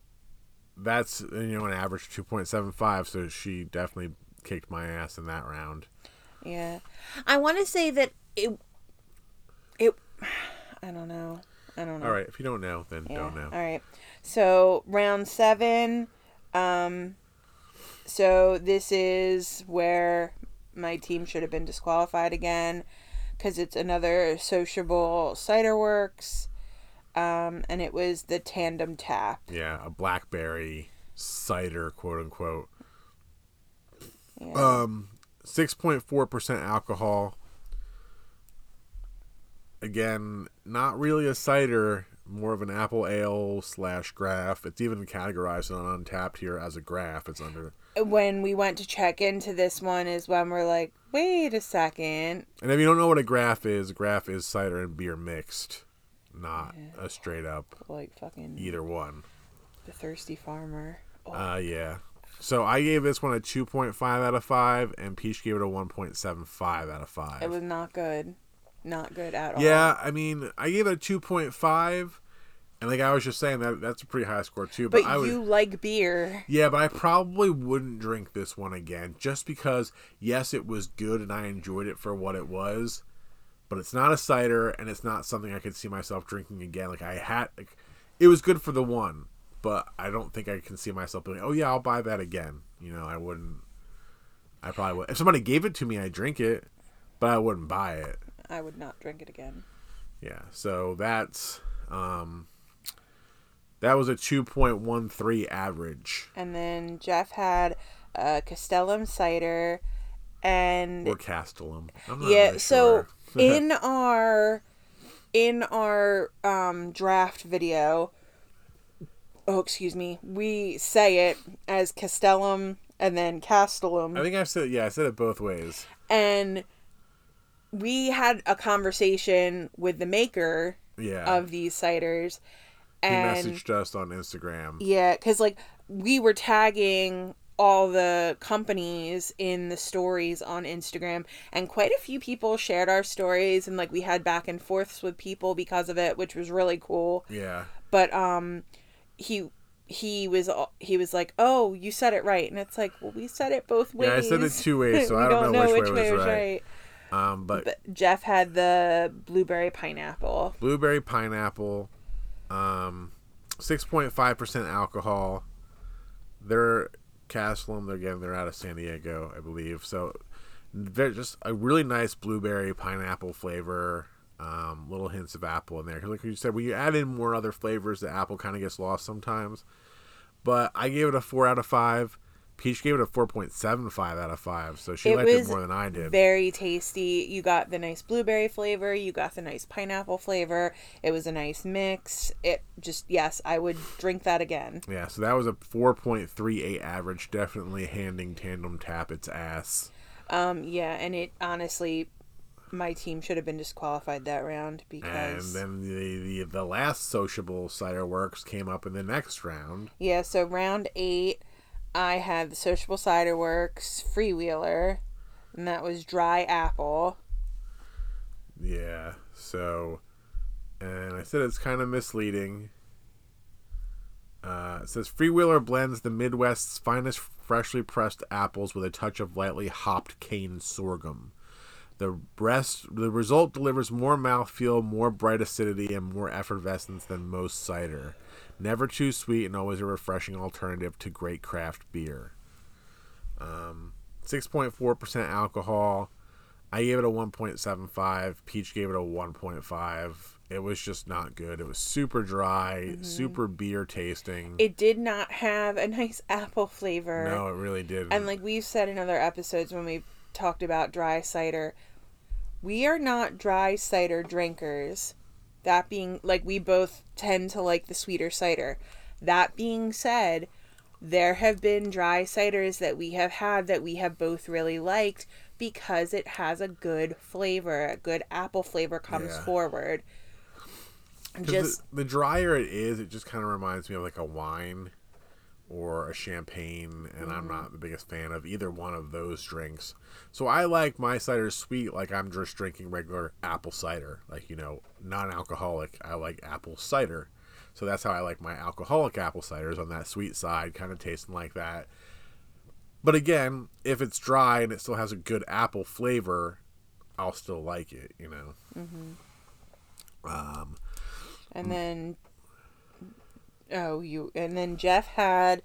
that's you know an average two point seven five. So she definitely kicked my ass in that round. Yeah, I want to say that it. It. I don't know. I don't know. All right, if you don't know, then Yeah. don't know. All right. So round seven. Um. So this is where my team should have been disqualified again, because it's another Sociable Cider Werks, um, and it was the tandem tap. Yeah, a blackberry cider, quote unquote. Yeah. Um, six point four percent alcohol. Again, not really a cider, more of an apple ale slash graf. It's even categorized on Untappd here as a graf. It's under when we went to check into this one is when we're like, wait a second. And if you don't know what a graf is, a graf is cider and beer mixed, not a straight up Like fucking either one. the thirsty farmer. Oh, Uh, yeah. So I gave this one a 2.5 out of 5, and Peach gave it a 1.75 out of 5. it was not good. Not good at all. yeah, I mean, I gave it a 2.5, and like I was just saying, that that's a pretty high score too. But, But I would, you like beer. Yeah, but I probably wouldn't drink this one again just because yes, it was good and I enjoyed it for what it was, but it's not a cider and it's not something I could see myself drinking again. Like I had like it was good for the one, but I don't think I can see myself being, "Oh yeah, I'll buy that again." You know, I wouldn't I probably would. If somebody gave it to me, I'd drink it, but I wouldn't buy it. I would not drink it again. Yeah. So that's um that was a 2.13 average. And then Jeff had a Castellum cider, and or Castellum. I'm not yeah. really So sure. In our in our um, draft video, oh excuse me, we say it as Castellum and then Castellum. I think I said yeah, I said it both ways. and we had a conversation with the maker Yeah. of these ciders. he And messaged us on Instagram. yeah, because like we were tagging all the companies in the stories on Instagram, and quite a few people shared our stories, and like we had back and forths with people because of it, which was really cool. Yeah. But um, he he was he was like, "Oh, you said it right," and it's like, "Well, we said it both ways." Yeah, I said it two ways, so I don't know which way was right. Um, but, But Jeff had the blueberry pineapple. blueberry pineapple, um, six point five percent alcohol. They're Castlem. Again, they're out of San Diego, I believe. So they're just a really nice blueberry pineapple flavor. Um, little hints of apple in there. like you said, when you add in more other flavors, the apple kind of gets lost sometimes. But I gave it a four out of five. Peach gave it a four point seven five out of five. So she It liked it more than I did. Very tasty. You got the nice blueberry flavor. You got the nice pineapple flavor. It was a nice mix. It just yes, I would drink that again. Yeah, so that was a 4.38 average. Definitely handing Tandem Tap its ass. Um, yeah, and it honestly, my team should have been disqualified that round because. And then the, the the last Sociable Cider Werks came up in the next round. yeah. So round eight, I had the Sociable Cider Werks Freewheeler, and that was dry apple. Yeah, so and I said it's kind of misleading. Uh, it says Freewheeler blends the Midwest's finest freshly pressed apples with a touch of lightly hopped cane sorghum. The rest, the result delivers more mouthfeel, more bright acidity, and more effervescence than most cider. Never too sweet and always a refreshing alternative to great craft beer. Um, 6.4% alcohol. I gave it a 1.75. Peach gave it a 1.5. It was just not good. It was super dry, super beer tasting. It did not have a nice apple flavor. no, it really didn't. And like we've said in other episodes when we've talked about dry cider, we are not dry cider drinkers. That being like we both tend to like the sweeter cider. That being said, there have been dry ciders that we have had that we have both really liked because it has a good flavor, a good apple flavor comes Yeah. forward. Just the, the drier it is, it just kind of reminds me of like a wine or a champagne, and I'm not the biggest fan of either one of those drinks. So I like my cider sweet, like I'm just drinking regular apple cider, like you know, non-alcoholic. I like apple cider, so that's how I like my alcoholic apple ciders on that sweet side, kind of tasting like that. But again, if it's dry and it still has a good apple flavor, I'll still like it, you know. Um, And then, oh, you and then Jeff had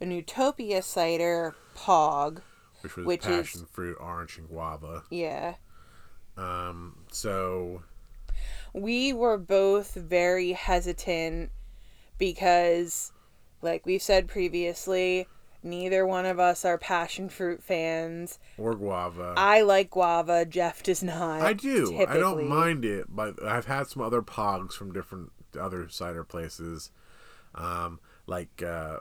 a Newtopia cider Pog. which was Which is- passion fruit, orange, and guava. Yeah, Um, so we were both very hesitant because, like we've said previously, neither one of us are passion fruit fans. or guava. I like guava. Jeff does not. I do. I don't mind it, but I've had some other pogs from different other cider places. Um, like uh,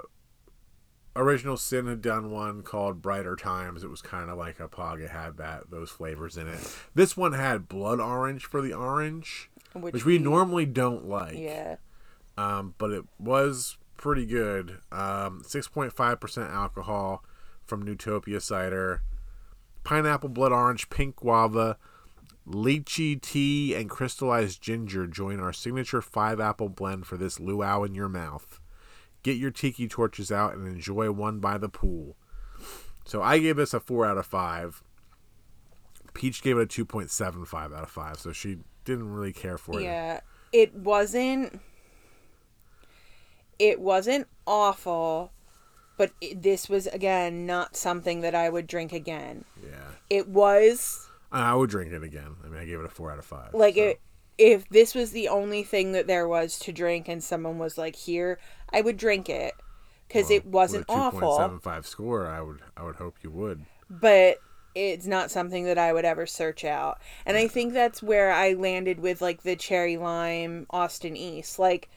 Original Sin had done one called Brighter Times. It was kind of like a pog. It had that those flavors in it. This one had blood orange for the orange, Which, which, we normally don't like. Yeah. um, but it was pretty good. Um, 6.5% alcohol from Newtopia cider. Pineapple, blood orange, pink guava, lychee tea, and crystallized ginger join our signature five apple blend for this luau in your mouth. Get your tiki torches out and enjoy one by the pool. So I gave this a 4 out of 5. Peach gave it a 2.75 out of 5, so she didn't really care for it. Yeah, it wasn't. It wasn't awful, but it, this was again not something that I would drink again. Yeah. It was I would drink it again. I mean, I gave it a four out of five. like so. it, if this was the only thing that there was to drink, and someone was like, "Here," I would drink it because it wasn't With a awful. 2.75 score, I would, I would hope you would. but it's not something that I would ever search out. And I think that's where I landed with like the cherry lime Austin East. Like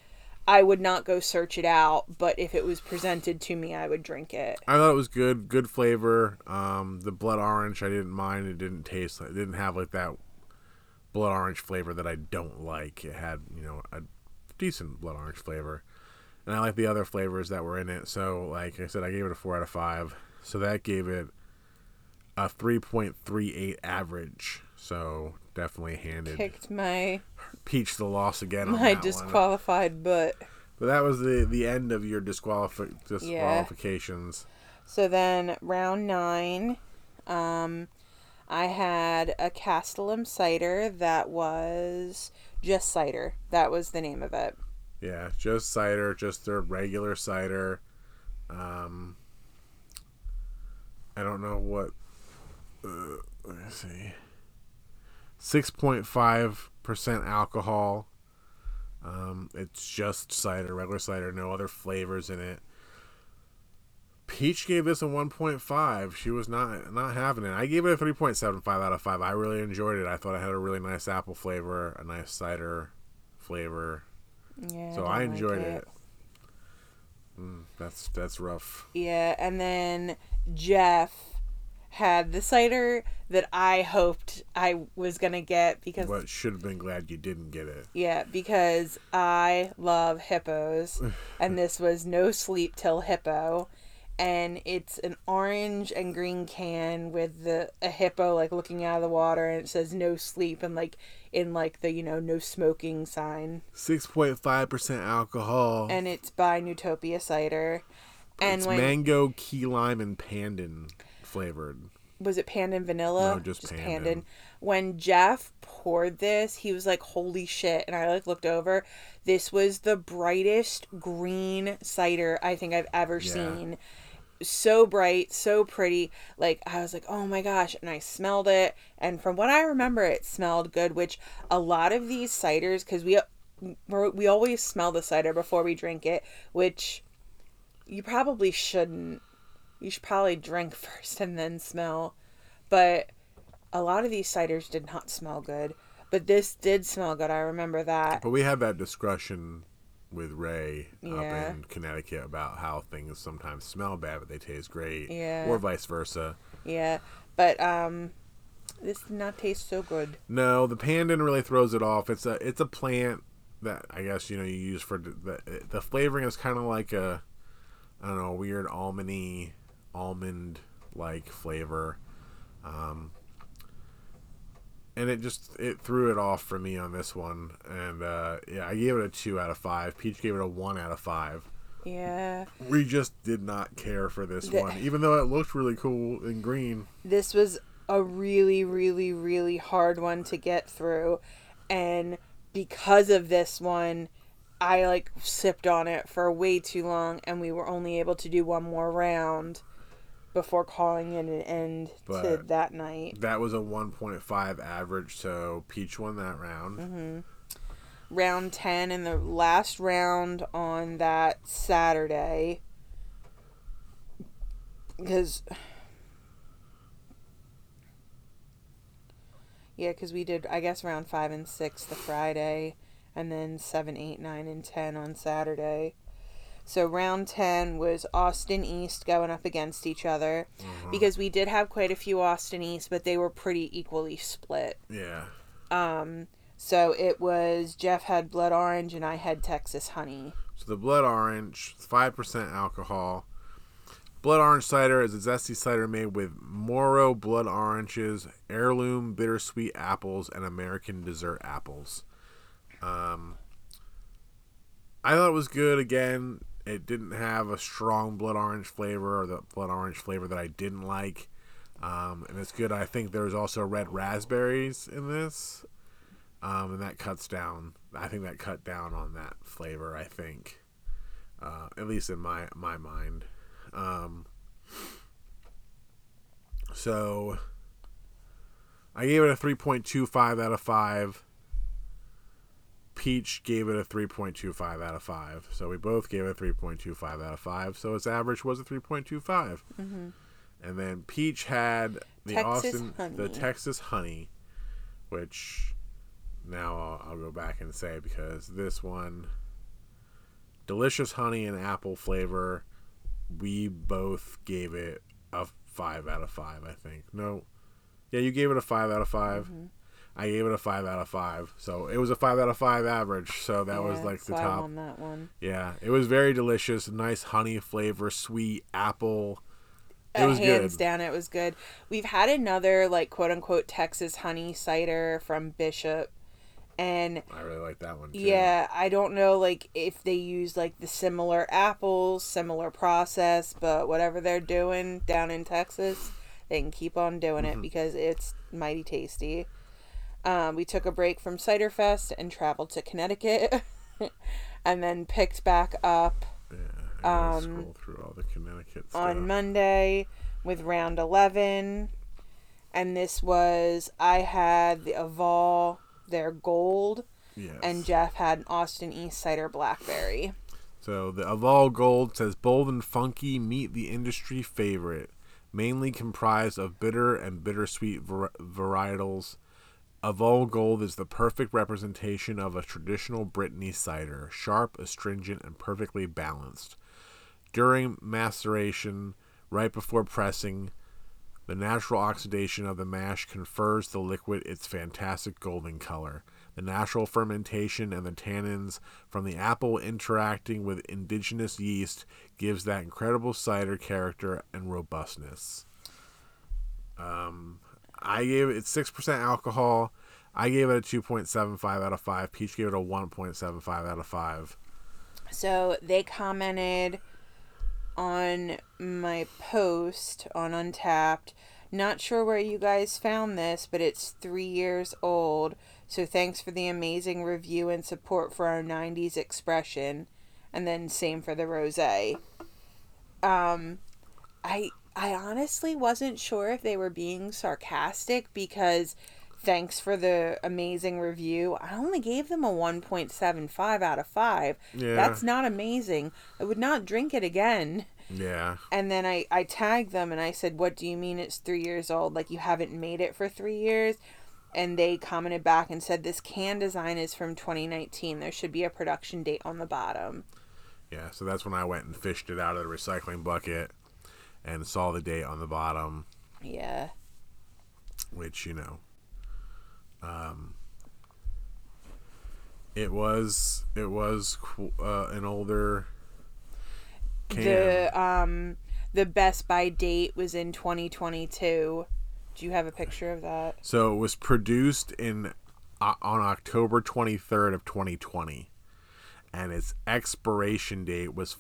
I would not go search it out, but if it was presented to me, I would drink it. I thought it was good, good flavor. Um, the blood orange, I didn't mind. It didn't taste, it didn't have like that blood orange flavor that I don't like. It had, you know, a decent blood orange flavor. And I like the other flavors that were in it. So, like I said, I gave it a 4 out of 5. So that gave it a 3.38 average. So, definitely handed Kicked my Peach the loss again on my that one. disqualified butt. But that was the the end of your disqualifi- disqualifications. So then round nine, um, I had a Castellum cider that was just cider. That was the name of it. Yeah, just cider, just their regular cider. Um, I don't know what. Uh, let me see. Six point five percent alcohol. Um, it's just cider, regular cider, no other flavors in it. Peach gave this a 1.5. She was not not having it. I gave it a 3.75 out of 5. I really enjoyed it. I thought it had a really nice apple flavor, a nice cider flavor. Yeah. So don't I like enjoyed it. Mm, that's that's rough. Yeah, and then Jeff had the cider that I hoped I was gonna get because But should have been glad you didn't get it. yeah, because I love hippos, and this was no sleep till hippo, and it's an orange and green can with the a hippo like looking out of the water, and it says no sleep, and like in like the you know no smoking sign, 6.5% alcohol. and it's by Newtopia cider, and it's when mango, key lime, and pandan flavored. was it pandan vanilla? No, just pandan. pandan. When Jeff poured this, he was like, "Holy shit!" And I like looked over. This was the brightest green cider I think I've ever Yeah. seen. So bright, so pretty. Like I was like, "Oh my gosh!" And I smelled it, and from what I remember, it smelled good. Which a lot of these ciders, because we we always smell the cider before we drink it, which you probably shouldn't you should probably drink first and then smell. But a lot of these ciders did not smell good. But this did smell good. I remember that. But we had that discussion with Ray Yeah. up in Connecticut about how things sometimes smell bad but they taste great. Yeah. Or vice versa. Yeah. But um this did not taste so good. No, the pandan really throws it off. It's a it's a plant that I guess you know you use for the the flavoring is kind of like a I don't know weird almondy almond like flavor, um, and it just it threw it off for me on this one. And uh, yeah, I gave it a two out of five. Peach gave it a one out of five. Yeah. We just did not care for this The- one, even though it looked really cool and green. This was a really, really, really hard one to get through. And because of this one, I like sipped on it for way too long and we were only able to do one more round before calling it an end to that night. That was a 1.5 average, so Peach won that round. Mm-hmm. round 10 and the last round on that Saturday because yeah because we did I guess round 5 and 6 the Friday and then 7 8 9 and 10 on Saturday so round 10 was Austin East going up against each other because we did have quite a few Austin East but they were pretty equally split Yeah. so it was Jeff had blood orange and I had Texas honey. So the blood orange, five percent alcohol. Blood orange cider is a zesty cider made with Moro blood oranges, heirloom bittersweet apples, and American dessert apples. Um, I thought it was good. Again, it didn't have a strong blood orange flavor or the blood orange flavor that I didn't like. Um, and it's good. I think there's also red raspberries in this um, and that cuts down. I think that cut down on that flavor. I think, uh, at least in my my mind. Um, so, I gave it a three point two five out of five. Peach gave it a 3.25 out of 5. So we both gave it a 3.25 out of 5. So its average was a 3.25. Mm-hmm. And then Peach had the Texas Austin, the. Texas honey, which now I'll, I'll go back and say because this one, delicious honey and apple flavor, we both gave it a 5 out of 5, I think. No, yeah, you gave it a 5 out of 5. Mm-hmm. I gave it a five out of five. So it was a five out of five average. So that was like the top. won that one. Yeah, it was very delicious. Nice honey flavor, sweet apple. It Uh, was hands good. down, it was good. We've had another like quote unquote Texas honey cider from Bishop, and I really like that one. Too. yeah, I don't know like if they use like the similar apples, similar process, but whatever they're doing down in Texas, they can keep on doing Mm-hmm. it because it's mighty tasty. Um, we took a break from Cider Fest and traveled to Connecticut, and then picked back up Yeah, Um, scroll through all the Connecticut stuff. on Monday with round 11. And this was, I had the Aval, their gold, yes. and Jeff had an Austin East Cider Blackberry. So the Aval Gold says bold and funky meet the industry favorite, mainly comprised of bitter and bittersweet var- varietals. Aval Gold is the perfect representation of a traditional Brittany cider, sharp, astringent, and perfectly balanced. During maceration, right before pressing, the natural oxidation of the mash confers the liquid its fantastic golden color. The natural fermentation and the tannins from the apple interacting with indigenous yeast gives that incredible cider character and robustness. Um, I gave it six percent alcohol. I gave it a two point seven five out of five. Peach gave it a one point seven five out of five. So they commented on my post on Untappd. Not sure where you guys found this, but it's three years old. So thanks for the amazing review and support for our 90s expression. And then same for the rose. Um, I I honestly wasn't sure if they were being sarcastic because thanks for the amazing review. I only gave them a 1.75 out of 5. Yeah. That's not amazing. I would not drink it again. Yeah. And then I, I tagged them and I said, What do you mean it's three years old? Like you haven't made it for three years? And they commented back and said, This can design is from 2019. There should be a production date on the bottom. Yeah, so that's when I went and fished it out of the recycling bucket and saw the date on the bottom, Yeah. which, you know, um, it was it was uh, an older can. The um the Best Buy date was in 2022. Do you have a picture of that? so it was produced in uh, on October 23rd of 2020 and its expiration date was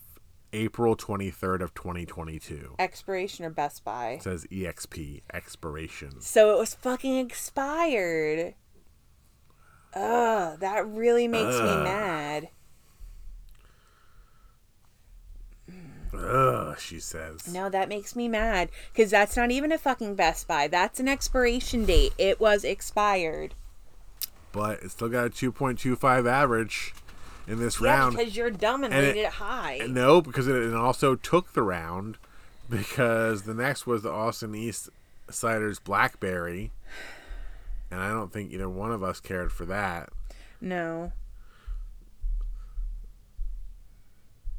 April 23rd of 2022. Expiration or Best Buy? It says EXP expiration. So it was fucking expired. Ugh, that really makes me mad. Ugh, she says. No, that makes me mad because that's not even a fucking Best Buy. That's an expiration date. It was expired. but it still got a 2.25 average in this Yeah, round. because you're dumb and, And rated it- it, high. no, because it, also took the round because the next was the Austin East Cider's Blackberry, and I don't think either one of us cared for that. no.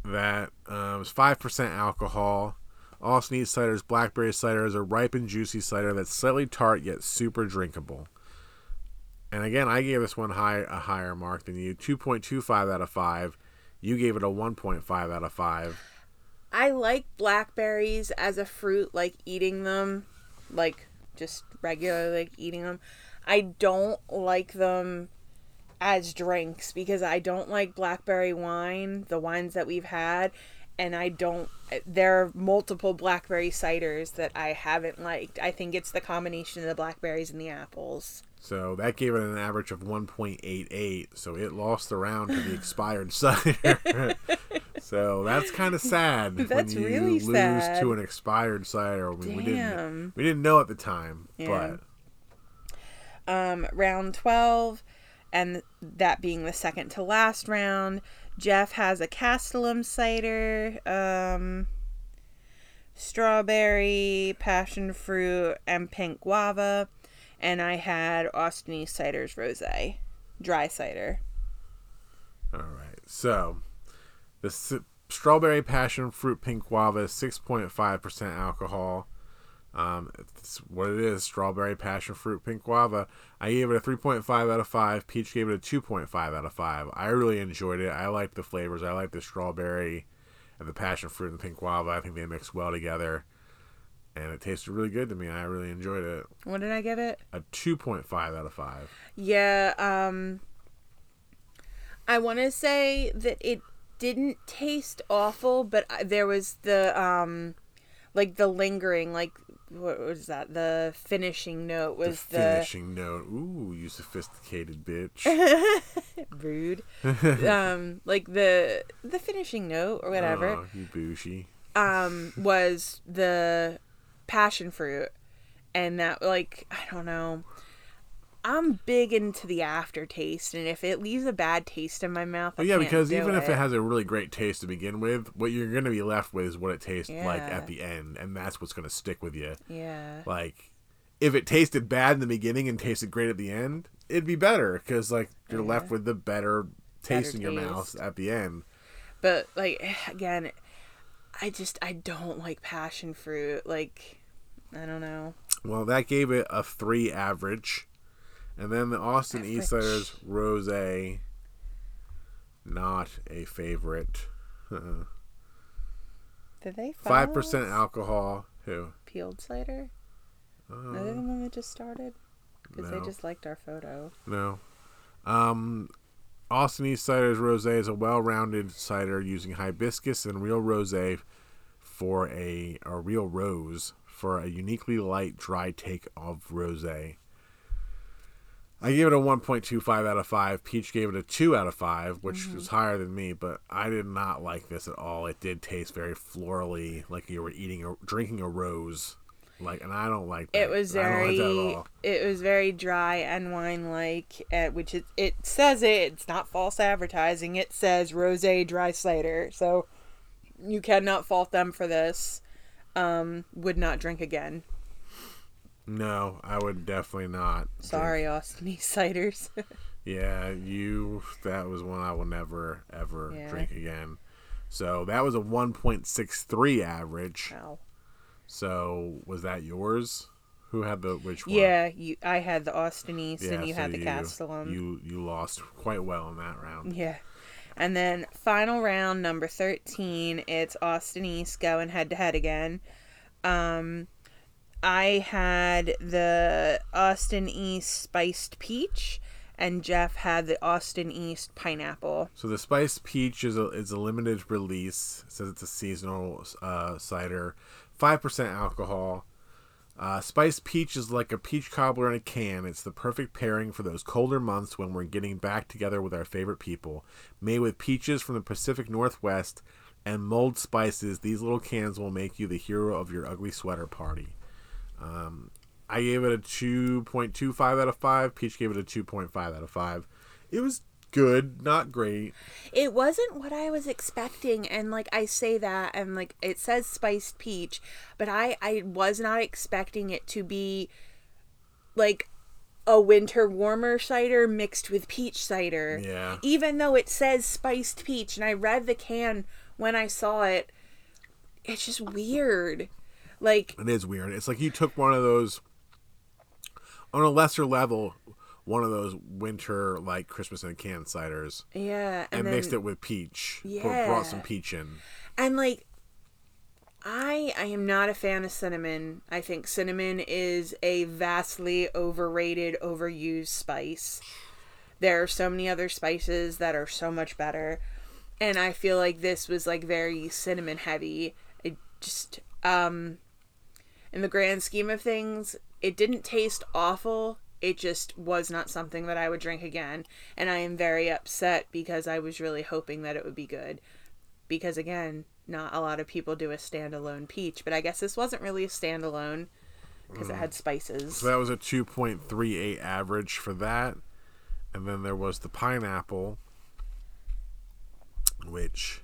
That um, was five percent alcohol. Austin Eastciders Blackberry Cider is a ripe and juicy cider that's slightly tart yet super drinkable. And again, I gave this one high a higher mark than you, two point two five out of five. You gave it a one point five out of five. I like blackberries as a fruit, like eating them, like just regularly like eating them. I don't like them as drinks because I don't like blackberry wine, the wines that we've had, and I don't. There are multiple blackberry ciders that I haven't liked. I think it's the combination of the blackberries and the apples. So that gave it an average of 1.88. So it lost the round to the expired cider. so that's kind of sad That's when you really lose sad. to an expired cider. I mean, we didn't Damn. we didn't know at the time, Yeah. but um, round 12, and that being the second to last round. Jeff has a Castellum cider, um, strawberry, passion fruit, and pink guava. And I had Austin Eastciders rose, dry cider. all right. So the s- strawberry passion fruit pink guava is 6.5% alcohol. Um, it's what it is: strawberry, passion fruit, pink guava. I gave it a 3.5 out of five. Peach gave it a 2.5 out of five. I really enjoyed it. I liked the flavors. I like the strawberry and the passion fruit and pink guava. I think they mix well together, and it tasted really good to me. I really enjoyed it. What did I give it? A 2.5 out of five. Yeah, um I want to say that it didn't taste awful, but I- there was the um like the lingering like what was that? The finishing note was the, finishing note. Ooh, you sophisticated bitch. rude. um like the the finishing note or whatever. Oh, you booshy. um was the passion fruit. And that like i don't know. I'm big into the aftertaste and if it leaves a bad taste in my mouth Well, yeah, because even if it it. has a really great taste to begin with, what you're going to be left with is what it tastes like at the end, and that's what's going to stick with you. yeah. Like, if it tasted bad in the beginning and tasted great at the end, it'd be better because like you're left with the better taste Better in your mouth at the end. but like again i just i don't like passion fruit like i don't know Well, that gave it a three average, and then the Austin Cider's Rose, not a favorite. did they Five percent alcohol. Who? peeled cider are they the one that just started because no. they just liked our photo No. Um, Austin Eastciders Rosé is a well-rounded cider using hibiscus and real rosé for a or real rose for a uniquely light, dry take of rosé. I gave it a 1.25 out of 5. Peach gave it a 2 out of 5, which mm-hmm. is higher than me, but I did not like this at all. It did taste very florally, like you were eating or drinking a rose. Like, and I don't like that. It was like very, all. it was very dry and wine like, uh, which it it says it. It's not false advertising. It says rosé dry cider, so you cannot fault them for this. Um, would not drink again. No, I would definitely not. Sorry, Austin ciders. Yeah, you. That was one I will never ever Yeah. drink again. So that was a 1.63 average. wow. So was that yours? Who had the which one? Yeah, you. I had the Austin East, and you so had the Castellum. You you lost quite well in that round. Yeah. And then final round number 13, it's Austin East going head to head again. Um I had the Austin East spiced peach and Jeff had the Austin East pineapple. So the spiced peach is a is a limited release. It says it's a seasonal uh, cider, five percent alcohol. Uh, spiced peach is like a peach cobbler in a can. It's the perfect pairing for those colder months when we're getting back together with our favorite people. Made with peaches from the Pacific Northwest and mulled spices, these little cans will make you the hero of your ugly sweater party. Um, I gave it a 2.25 out of 5. Peach gave it a 2.5 out of 5. It was good, not great. It wasn't what I was expecting and like I say that and like it says spiced peach, but I I was not expecting it to be like a winter warmer cider mixed with peach cider. Yeah. Even though it says spiced peach and I read the can when I saw it, it's just weird. Like It is weird. It's like you took one of those on a lesser level, one of those winter like Christmas in a can ciders yeah, and, and, then, mixed it with peach. Yeah. Brought some peach in. And like I I am not a fan of cinnamon. I think cinnamon is a vastly overrated, overused spice. There are so many other spices that are so much better. And I feel like this was like very cinnamon heavy. It just um in the grand scheme of things, it didn't taste awful. It just was not something that I would drink again. And I am very upset because I was really hoping that it would be good because again, not a lot of people do a standalone peach, but I guess this wasn't really a standalone because it hmm. had spices. So that was a 2.38 average for that. And then there was the pineapple, which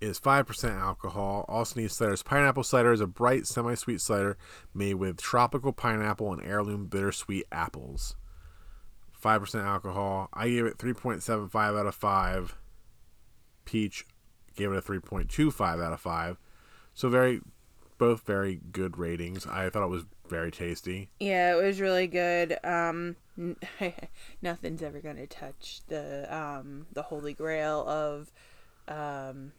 is 5% alcohol. Austin Eastciders pineapple cider is a bright, semi sweet cider made with tropical pineapple and heirloom bittersweet apples. 5% alcohol. I gave it 3.75 out of 5. Peach gave it a 3.25 out of 5. So very both very good ratings. I thought it was very tasty. Yeah, it was really good. Um, nothing's ever gonna touch the um the holy grail of um.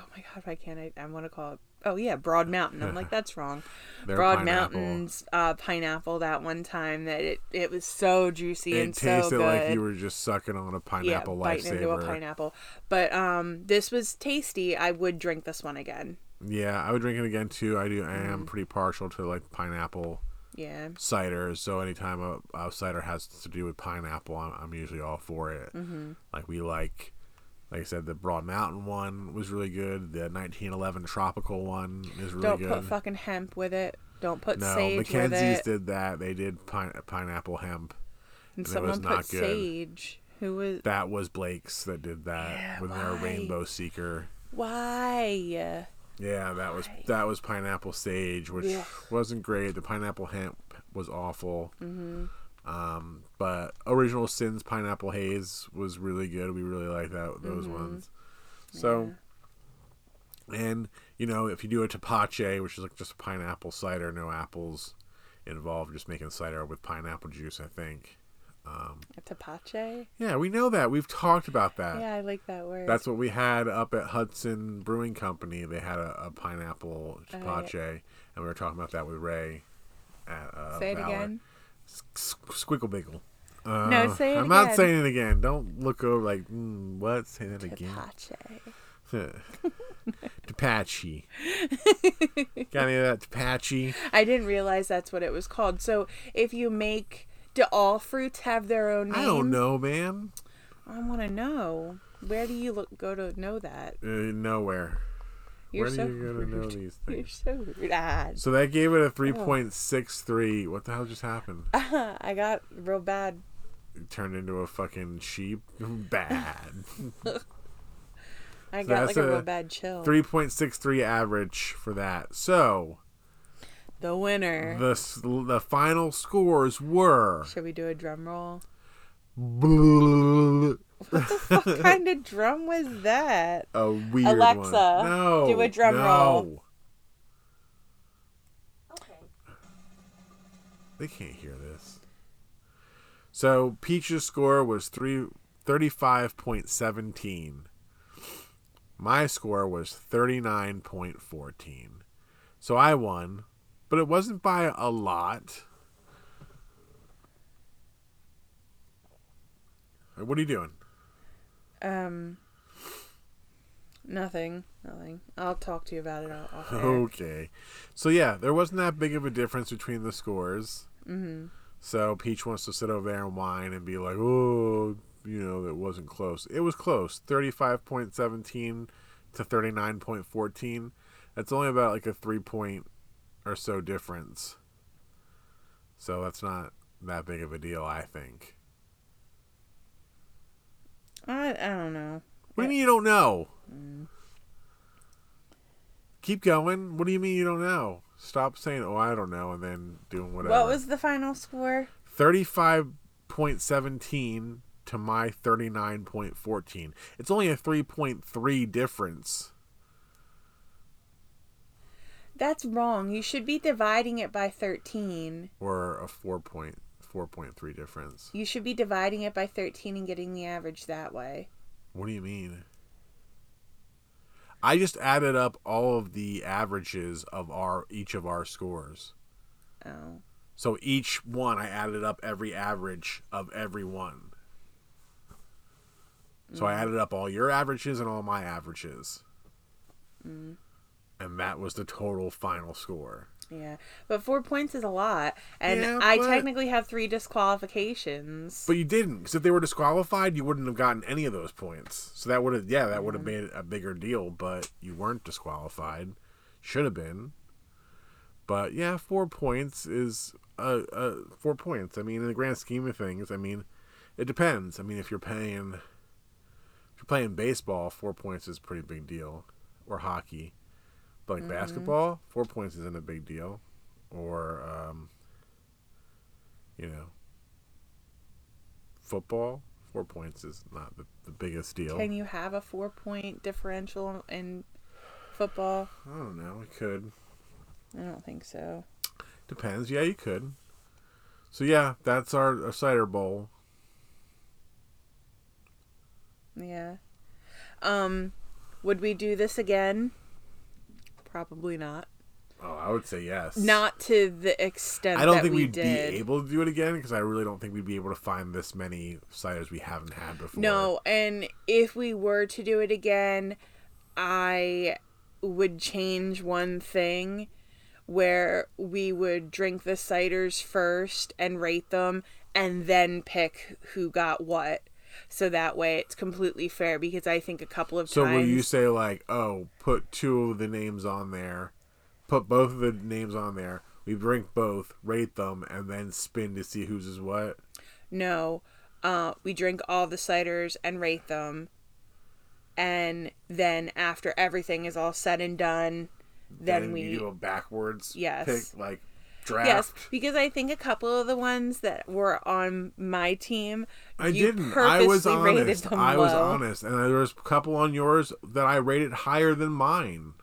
Oh my god, why can't I? I want to call it. Oh yeah, Broad Mountain. I'm like that's wrong. Broad pineapple. Mountain's uh, pineapple that one time that it, it was so juicy It and so good. like you were just sucking on a pineapple yeah, biting into a pineapple. But um, this was tasty. I would drink this one again. Yeah, I would drink it again too. I do. I am pretty partial to like pineapple Yeah. cider. So anytime a, a cider has to do with pineapple, I'm, I'm usually all for it. Mm-hmm. Like we like, like I said, the Broad Mountain one was really good. The 1911 tropical one is really good. Don't put fucking hemp with it. Don't put no, sage with it. Mackenzie's did that. They did pine, pineapple hemp. and it someone was put not good. sage. Who was? That was Blake's that did that Yeah, with their why? Rainbow Seeker. Why? Yeah, that was that was pineapple sage, which Ugh. wasn't great. The pineapple hemp was awful. Mm-hmm. Um, but original sins pineapple haze was really good. We really like that those Mm-hmm. ones. So, and you know, if you do a tapache, which is like just a pineapple cider, no apples involved, just making cider with pineapple juice, I think. Um, A tapache? yeah, we know that. We've talked about that. Yeah, I like that word. That's what we had up at Hudson Brewing Company. They had a, a pineapple tapache, and we were talking about that with Ray. At, uh, Say it Valor. again. S- Squiggle Biggle. Uh, No, say it I'm not saying it again. Don't look over like, mm, what? Say that again. Tapache. Tapache. Got any of that Tapache? I didn't realize that's what it was called. So if you make, do all fruits have their own name? I don't know, man. I want to know. Where do you look go to know that? Uh, nowhere. You're Where so are you gonna know rude. these You're so rude. Ah, So that gave it a 3.63. What the hell just happened? I got real bad. It turned into a fucking sheep. Bad. I So got like a, a real bad chill. 3.63 average for that. So The winner. the the final scores were Should we do a drum roll? A what kind of drum was that? weird Alexa, one. No, do a drum no. roll. Okay. They can't hear this. So Peach's score was three thirty-five point seventeen. My score was 39.14. So I won, but it wasn't by a lot. What are you doing? Um, nothing. Nothing. I'll talk to you about it off air. Okay. So yeah, there wasn't that big of a difference between the scores. Mm-hmm. So Peach wants to sit over there and whine and be like, "Oh, you know, it wasn't close. It was close. Thirty-five point seventeen to thirty-nine point fourteen. That's only about like a three point or so difference. So that's not that big of a deal, I think. I I don't know. What do you mean you don't know? Mm. Keep going. What do you mean you don't know? Stop saying, "Oh, I don't know," and then doing whatever. What was the final score? 35.17 to my 39.14. It's only a 3.3 difference. That's wrong. You should be dividing it by 13. Or a 4.4.3 difference. You should be dividing it by 13 and getting the average that way. What do you mean? I just added up all of the averages of our each of our scores. Oh. So each one I added up every average of every one. So I mm. added up all your averages and all my averages. Mm. And that was the total final score. Yeah. But four points is a lot. And Yeah, I but- technically have three disqualifications. But you didn't, because if they were disqualified, you wouldn't have gotten any of those points. So that would have, yeah, that would have made it a bigger deal. But you weren't disqualified. Should have been. But yeah, four points is uh, uh four points. I mean, in the grand scheme of things, I mean, it depends. I mean, if you're paying, if you're playing baseball, four points is a pretty big deal, or hockey. But like basketball, four points isn't a big deal, or um, you know, football, four points is not the, the biggest deal. Can you have a four point differential in football? I don't know. We could. I don't think so. Depends. Yeah, you could. So yeah, that's our, our cider bowl. Yeah. Um, would we do this again? Probably not. Oh, I would say yes. Not to the extent I don't that think we we'd did. be able to do it again because I really don't think we'd be able to find this many ciders we haven't had before. No, and if we were to do it again, I would change one thing where we would drink the ciders first and rate them and then pick who got what. So that way it's completely fair because I think a couple of So times So will you say like, oh, put two of the names on there, put both of the names on there. We drink both, rate them, and then spin to see whose is what. No. Uh, we drink all the ciders and rate them. And then after everything is all said and done, then, we you do a backwards Yes. pick like draft. Yes, because I think a couple of the ones that were on my team, I didn't. I was honest. I was honest, and there was a couple on yours that I rated higher than mine.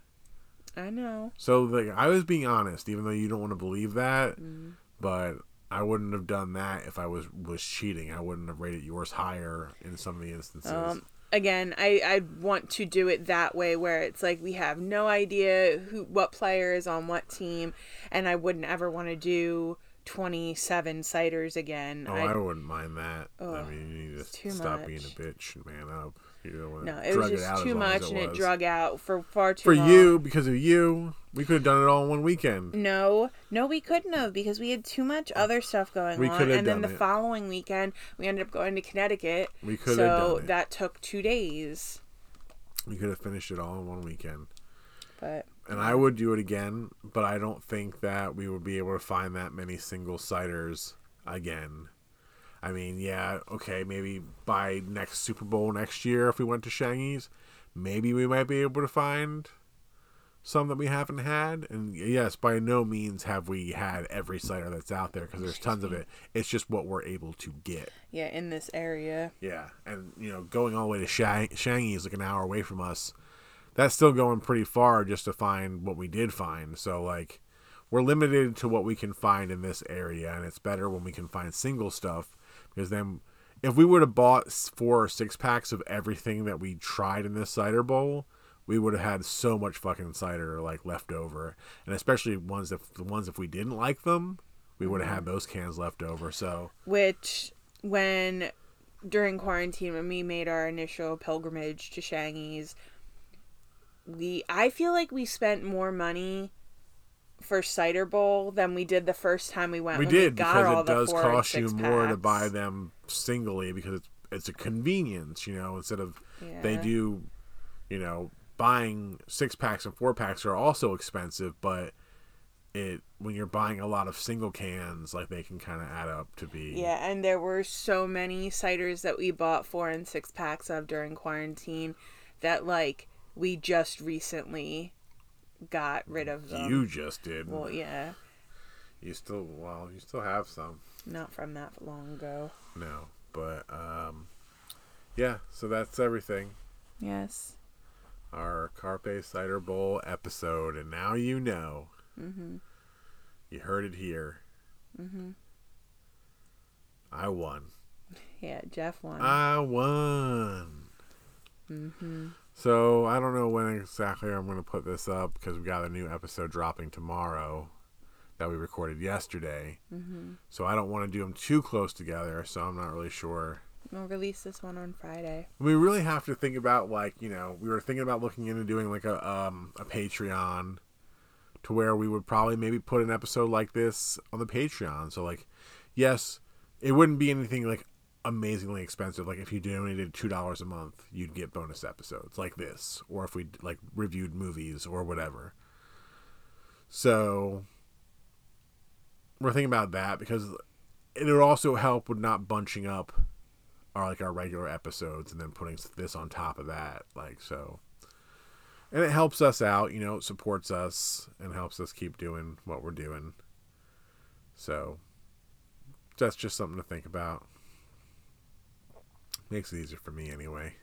I know. So like I was being honest, even though you don't want to believe that. Mm. But I wouldn't have done that if I was was cheating. I wouldn't have rated yours higher in some of the instances. Um, again, I I want to do it that way where it's like we have no idea who what player is on what team, and I wouldn't ever want to do twenty seven ciders again. oh, I, I wouldn't mind that. I oh, mean, you need to stop being a bitch and man up. You no, it was just as too much, and it drug out for far too for long. you because of you. We could have done it all in one weekend. No, no, we couldn't have because we had too much other stuff going We on. And then the it. following weekend, we ended up going to Connecticut. We could so have done it. that took two days. We could have finished it all in one weekend. But And I would do it again, but I don't think that we would be able to find that many single ciders again. I mean, yeah, okay, maybe by next Super Bowl next year, if we went to Shangy's, maybe we might be able to find some that we haven't had. And yes, by no means have we had every cider that's out there because there's tons of it. It's just what we're able to get. yeah, in this area. Yeah, and you know, going all the way to Shang- Shangy is like an hour away from us. That's still going pretty far just to find what we did find. So like, we're limited to what we can find in this area, and it's better when we can find single stuff because then, if we would have bought four or six packs of everything that we tried in this cider bowl, we would have had so much fucking cider like left over, and especially ones if the ones if we didn't like them, we would have had mm-hmm. those cans left over. So Which, when during quarantine, when we made our initial pilgrimage to Shangy's, we I feel like we spent more money for cider bowl than we did the first time we went. We did got because all it does cost you more to buy them singly because it's it's a convenience, you know, instead of they do, you know, buying six packs and four packs are also expensive, but it when you're buying a lot of single cans, like they can kind of add up to be. Yeah, and there were so many ciders that we bought four and six packs of during quarantine that like we just recently got rid of them. You just did. well, yeah, You still well, you still have some. not from that long ago. No, but um, yeah. So that's everything. Yes. Our Carpe Cider Bowl episode, and now you know. Mm-hmm. You heard it here. Mm-hmm. I won. Yeah, Jeff won. I won. Mm mhm. So I don't know when exactly I'm going to put this up because we got a new episode dropping tomorrow that we recorded yesterday. Mhm. So I don't want to do them too close together. So I'm not really sure. We'll release this one on Friday. We really have to think about like you know we were thinking about looking into doing like a um a Patreon to where we would probably maybe put an episode like this on the Patreon. So like yes, it wouldn't be anything like amazingly expensive. Like if you donated two dollars a month, you'd get bonus episodes like this, or if we like reviewed movies or whatever. So we're thinking about that because it would also help with not bunching up our like our regular episodes and then putting this on top of that. Like so. And it helps us out, you know, it supports us and helps us keep doing what we're doing. So that's just something to think about. Makes it easier for me anyway.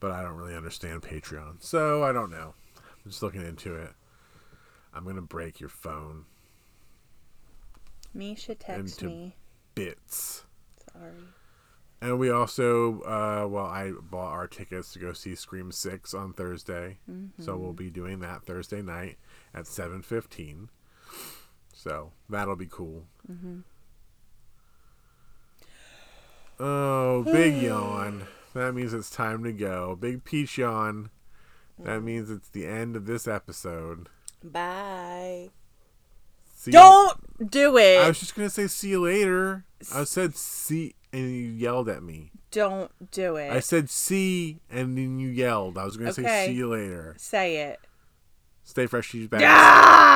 But I don't really understand Patreon. So I don't know. I'm just looking into it. I'm gonna break your phone. Misha text to- me. Bits. Sorry. And we also, uh, well, I bought our tickets to go see Scream Six on Thursday, so we'll be doing that Thursday night at seven fifteen. So that'll be cool. Oh, big yawn. That means it's time to go. Big peach yawn. That means it's the end of this episode. Bye. See Don't do it. I was just gonna say see you later. I said see, and you yelled at me. Don't do it. I said see, and then you yelled. I was gonna Okay. say see you later. Say it. Stay fresh, she's back. Ah!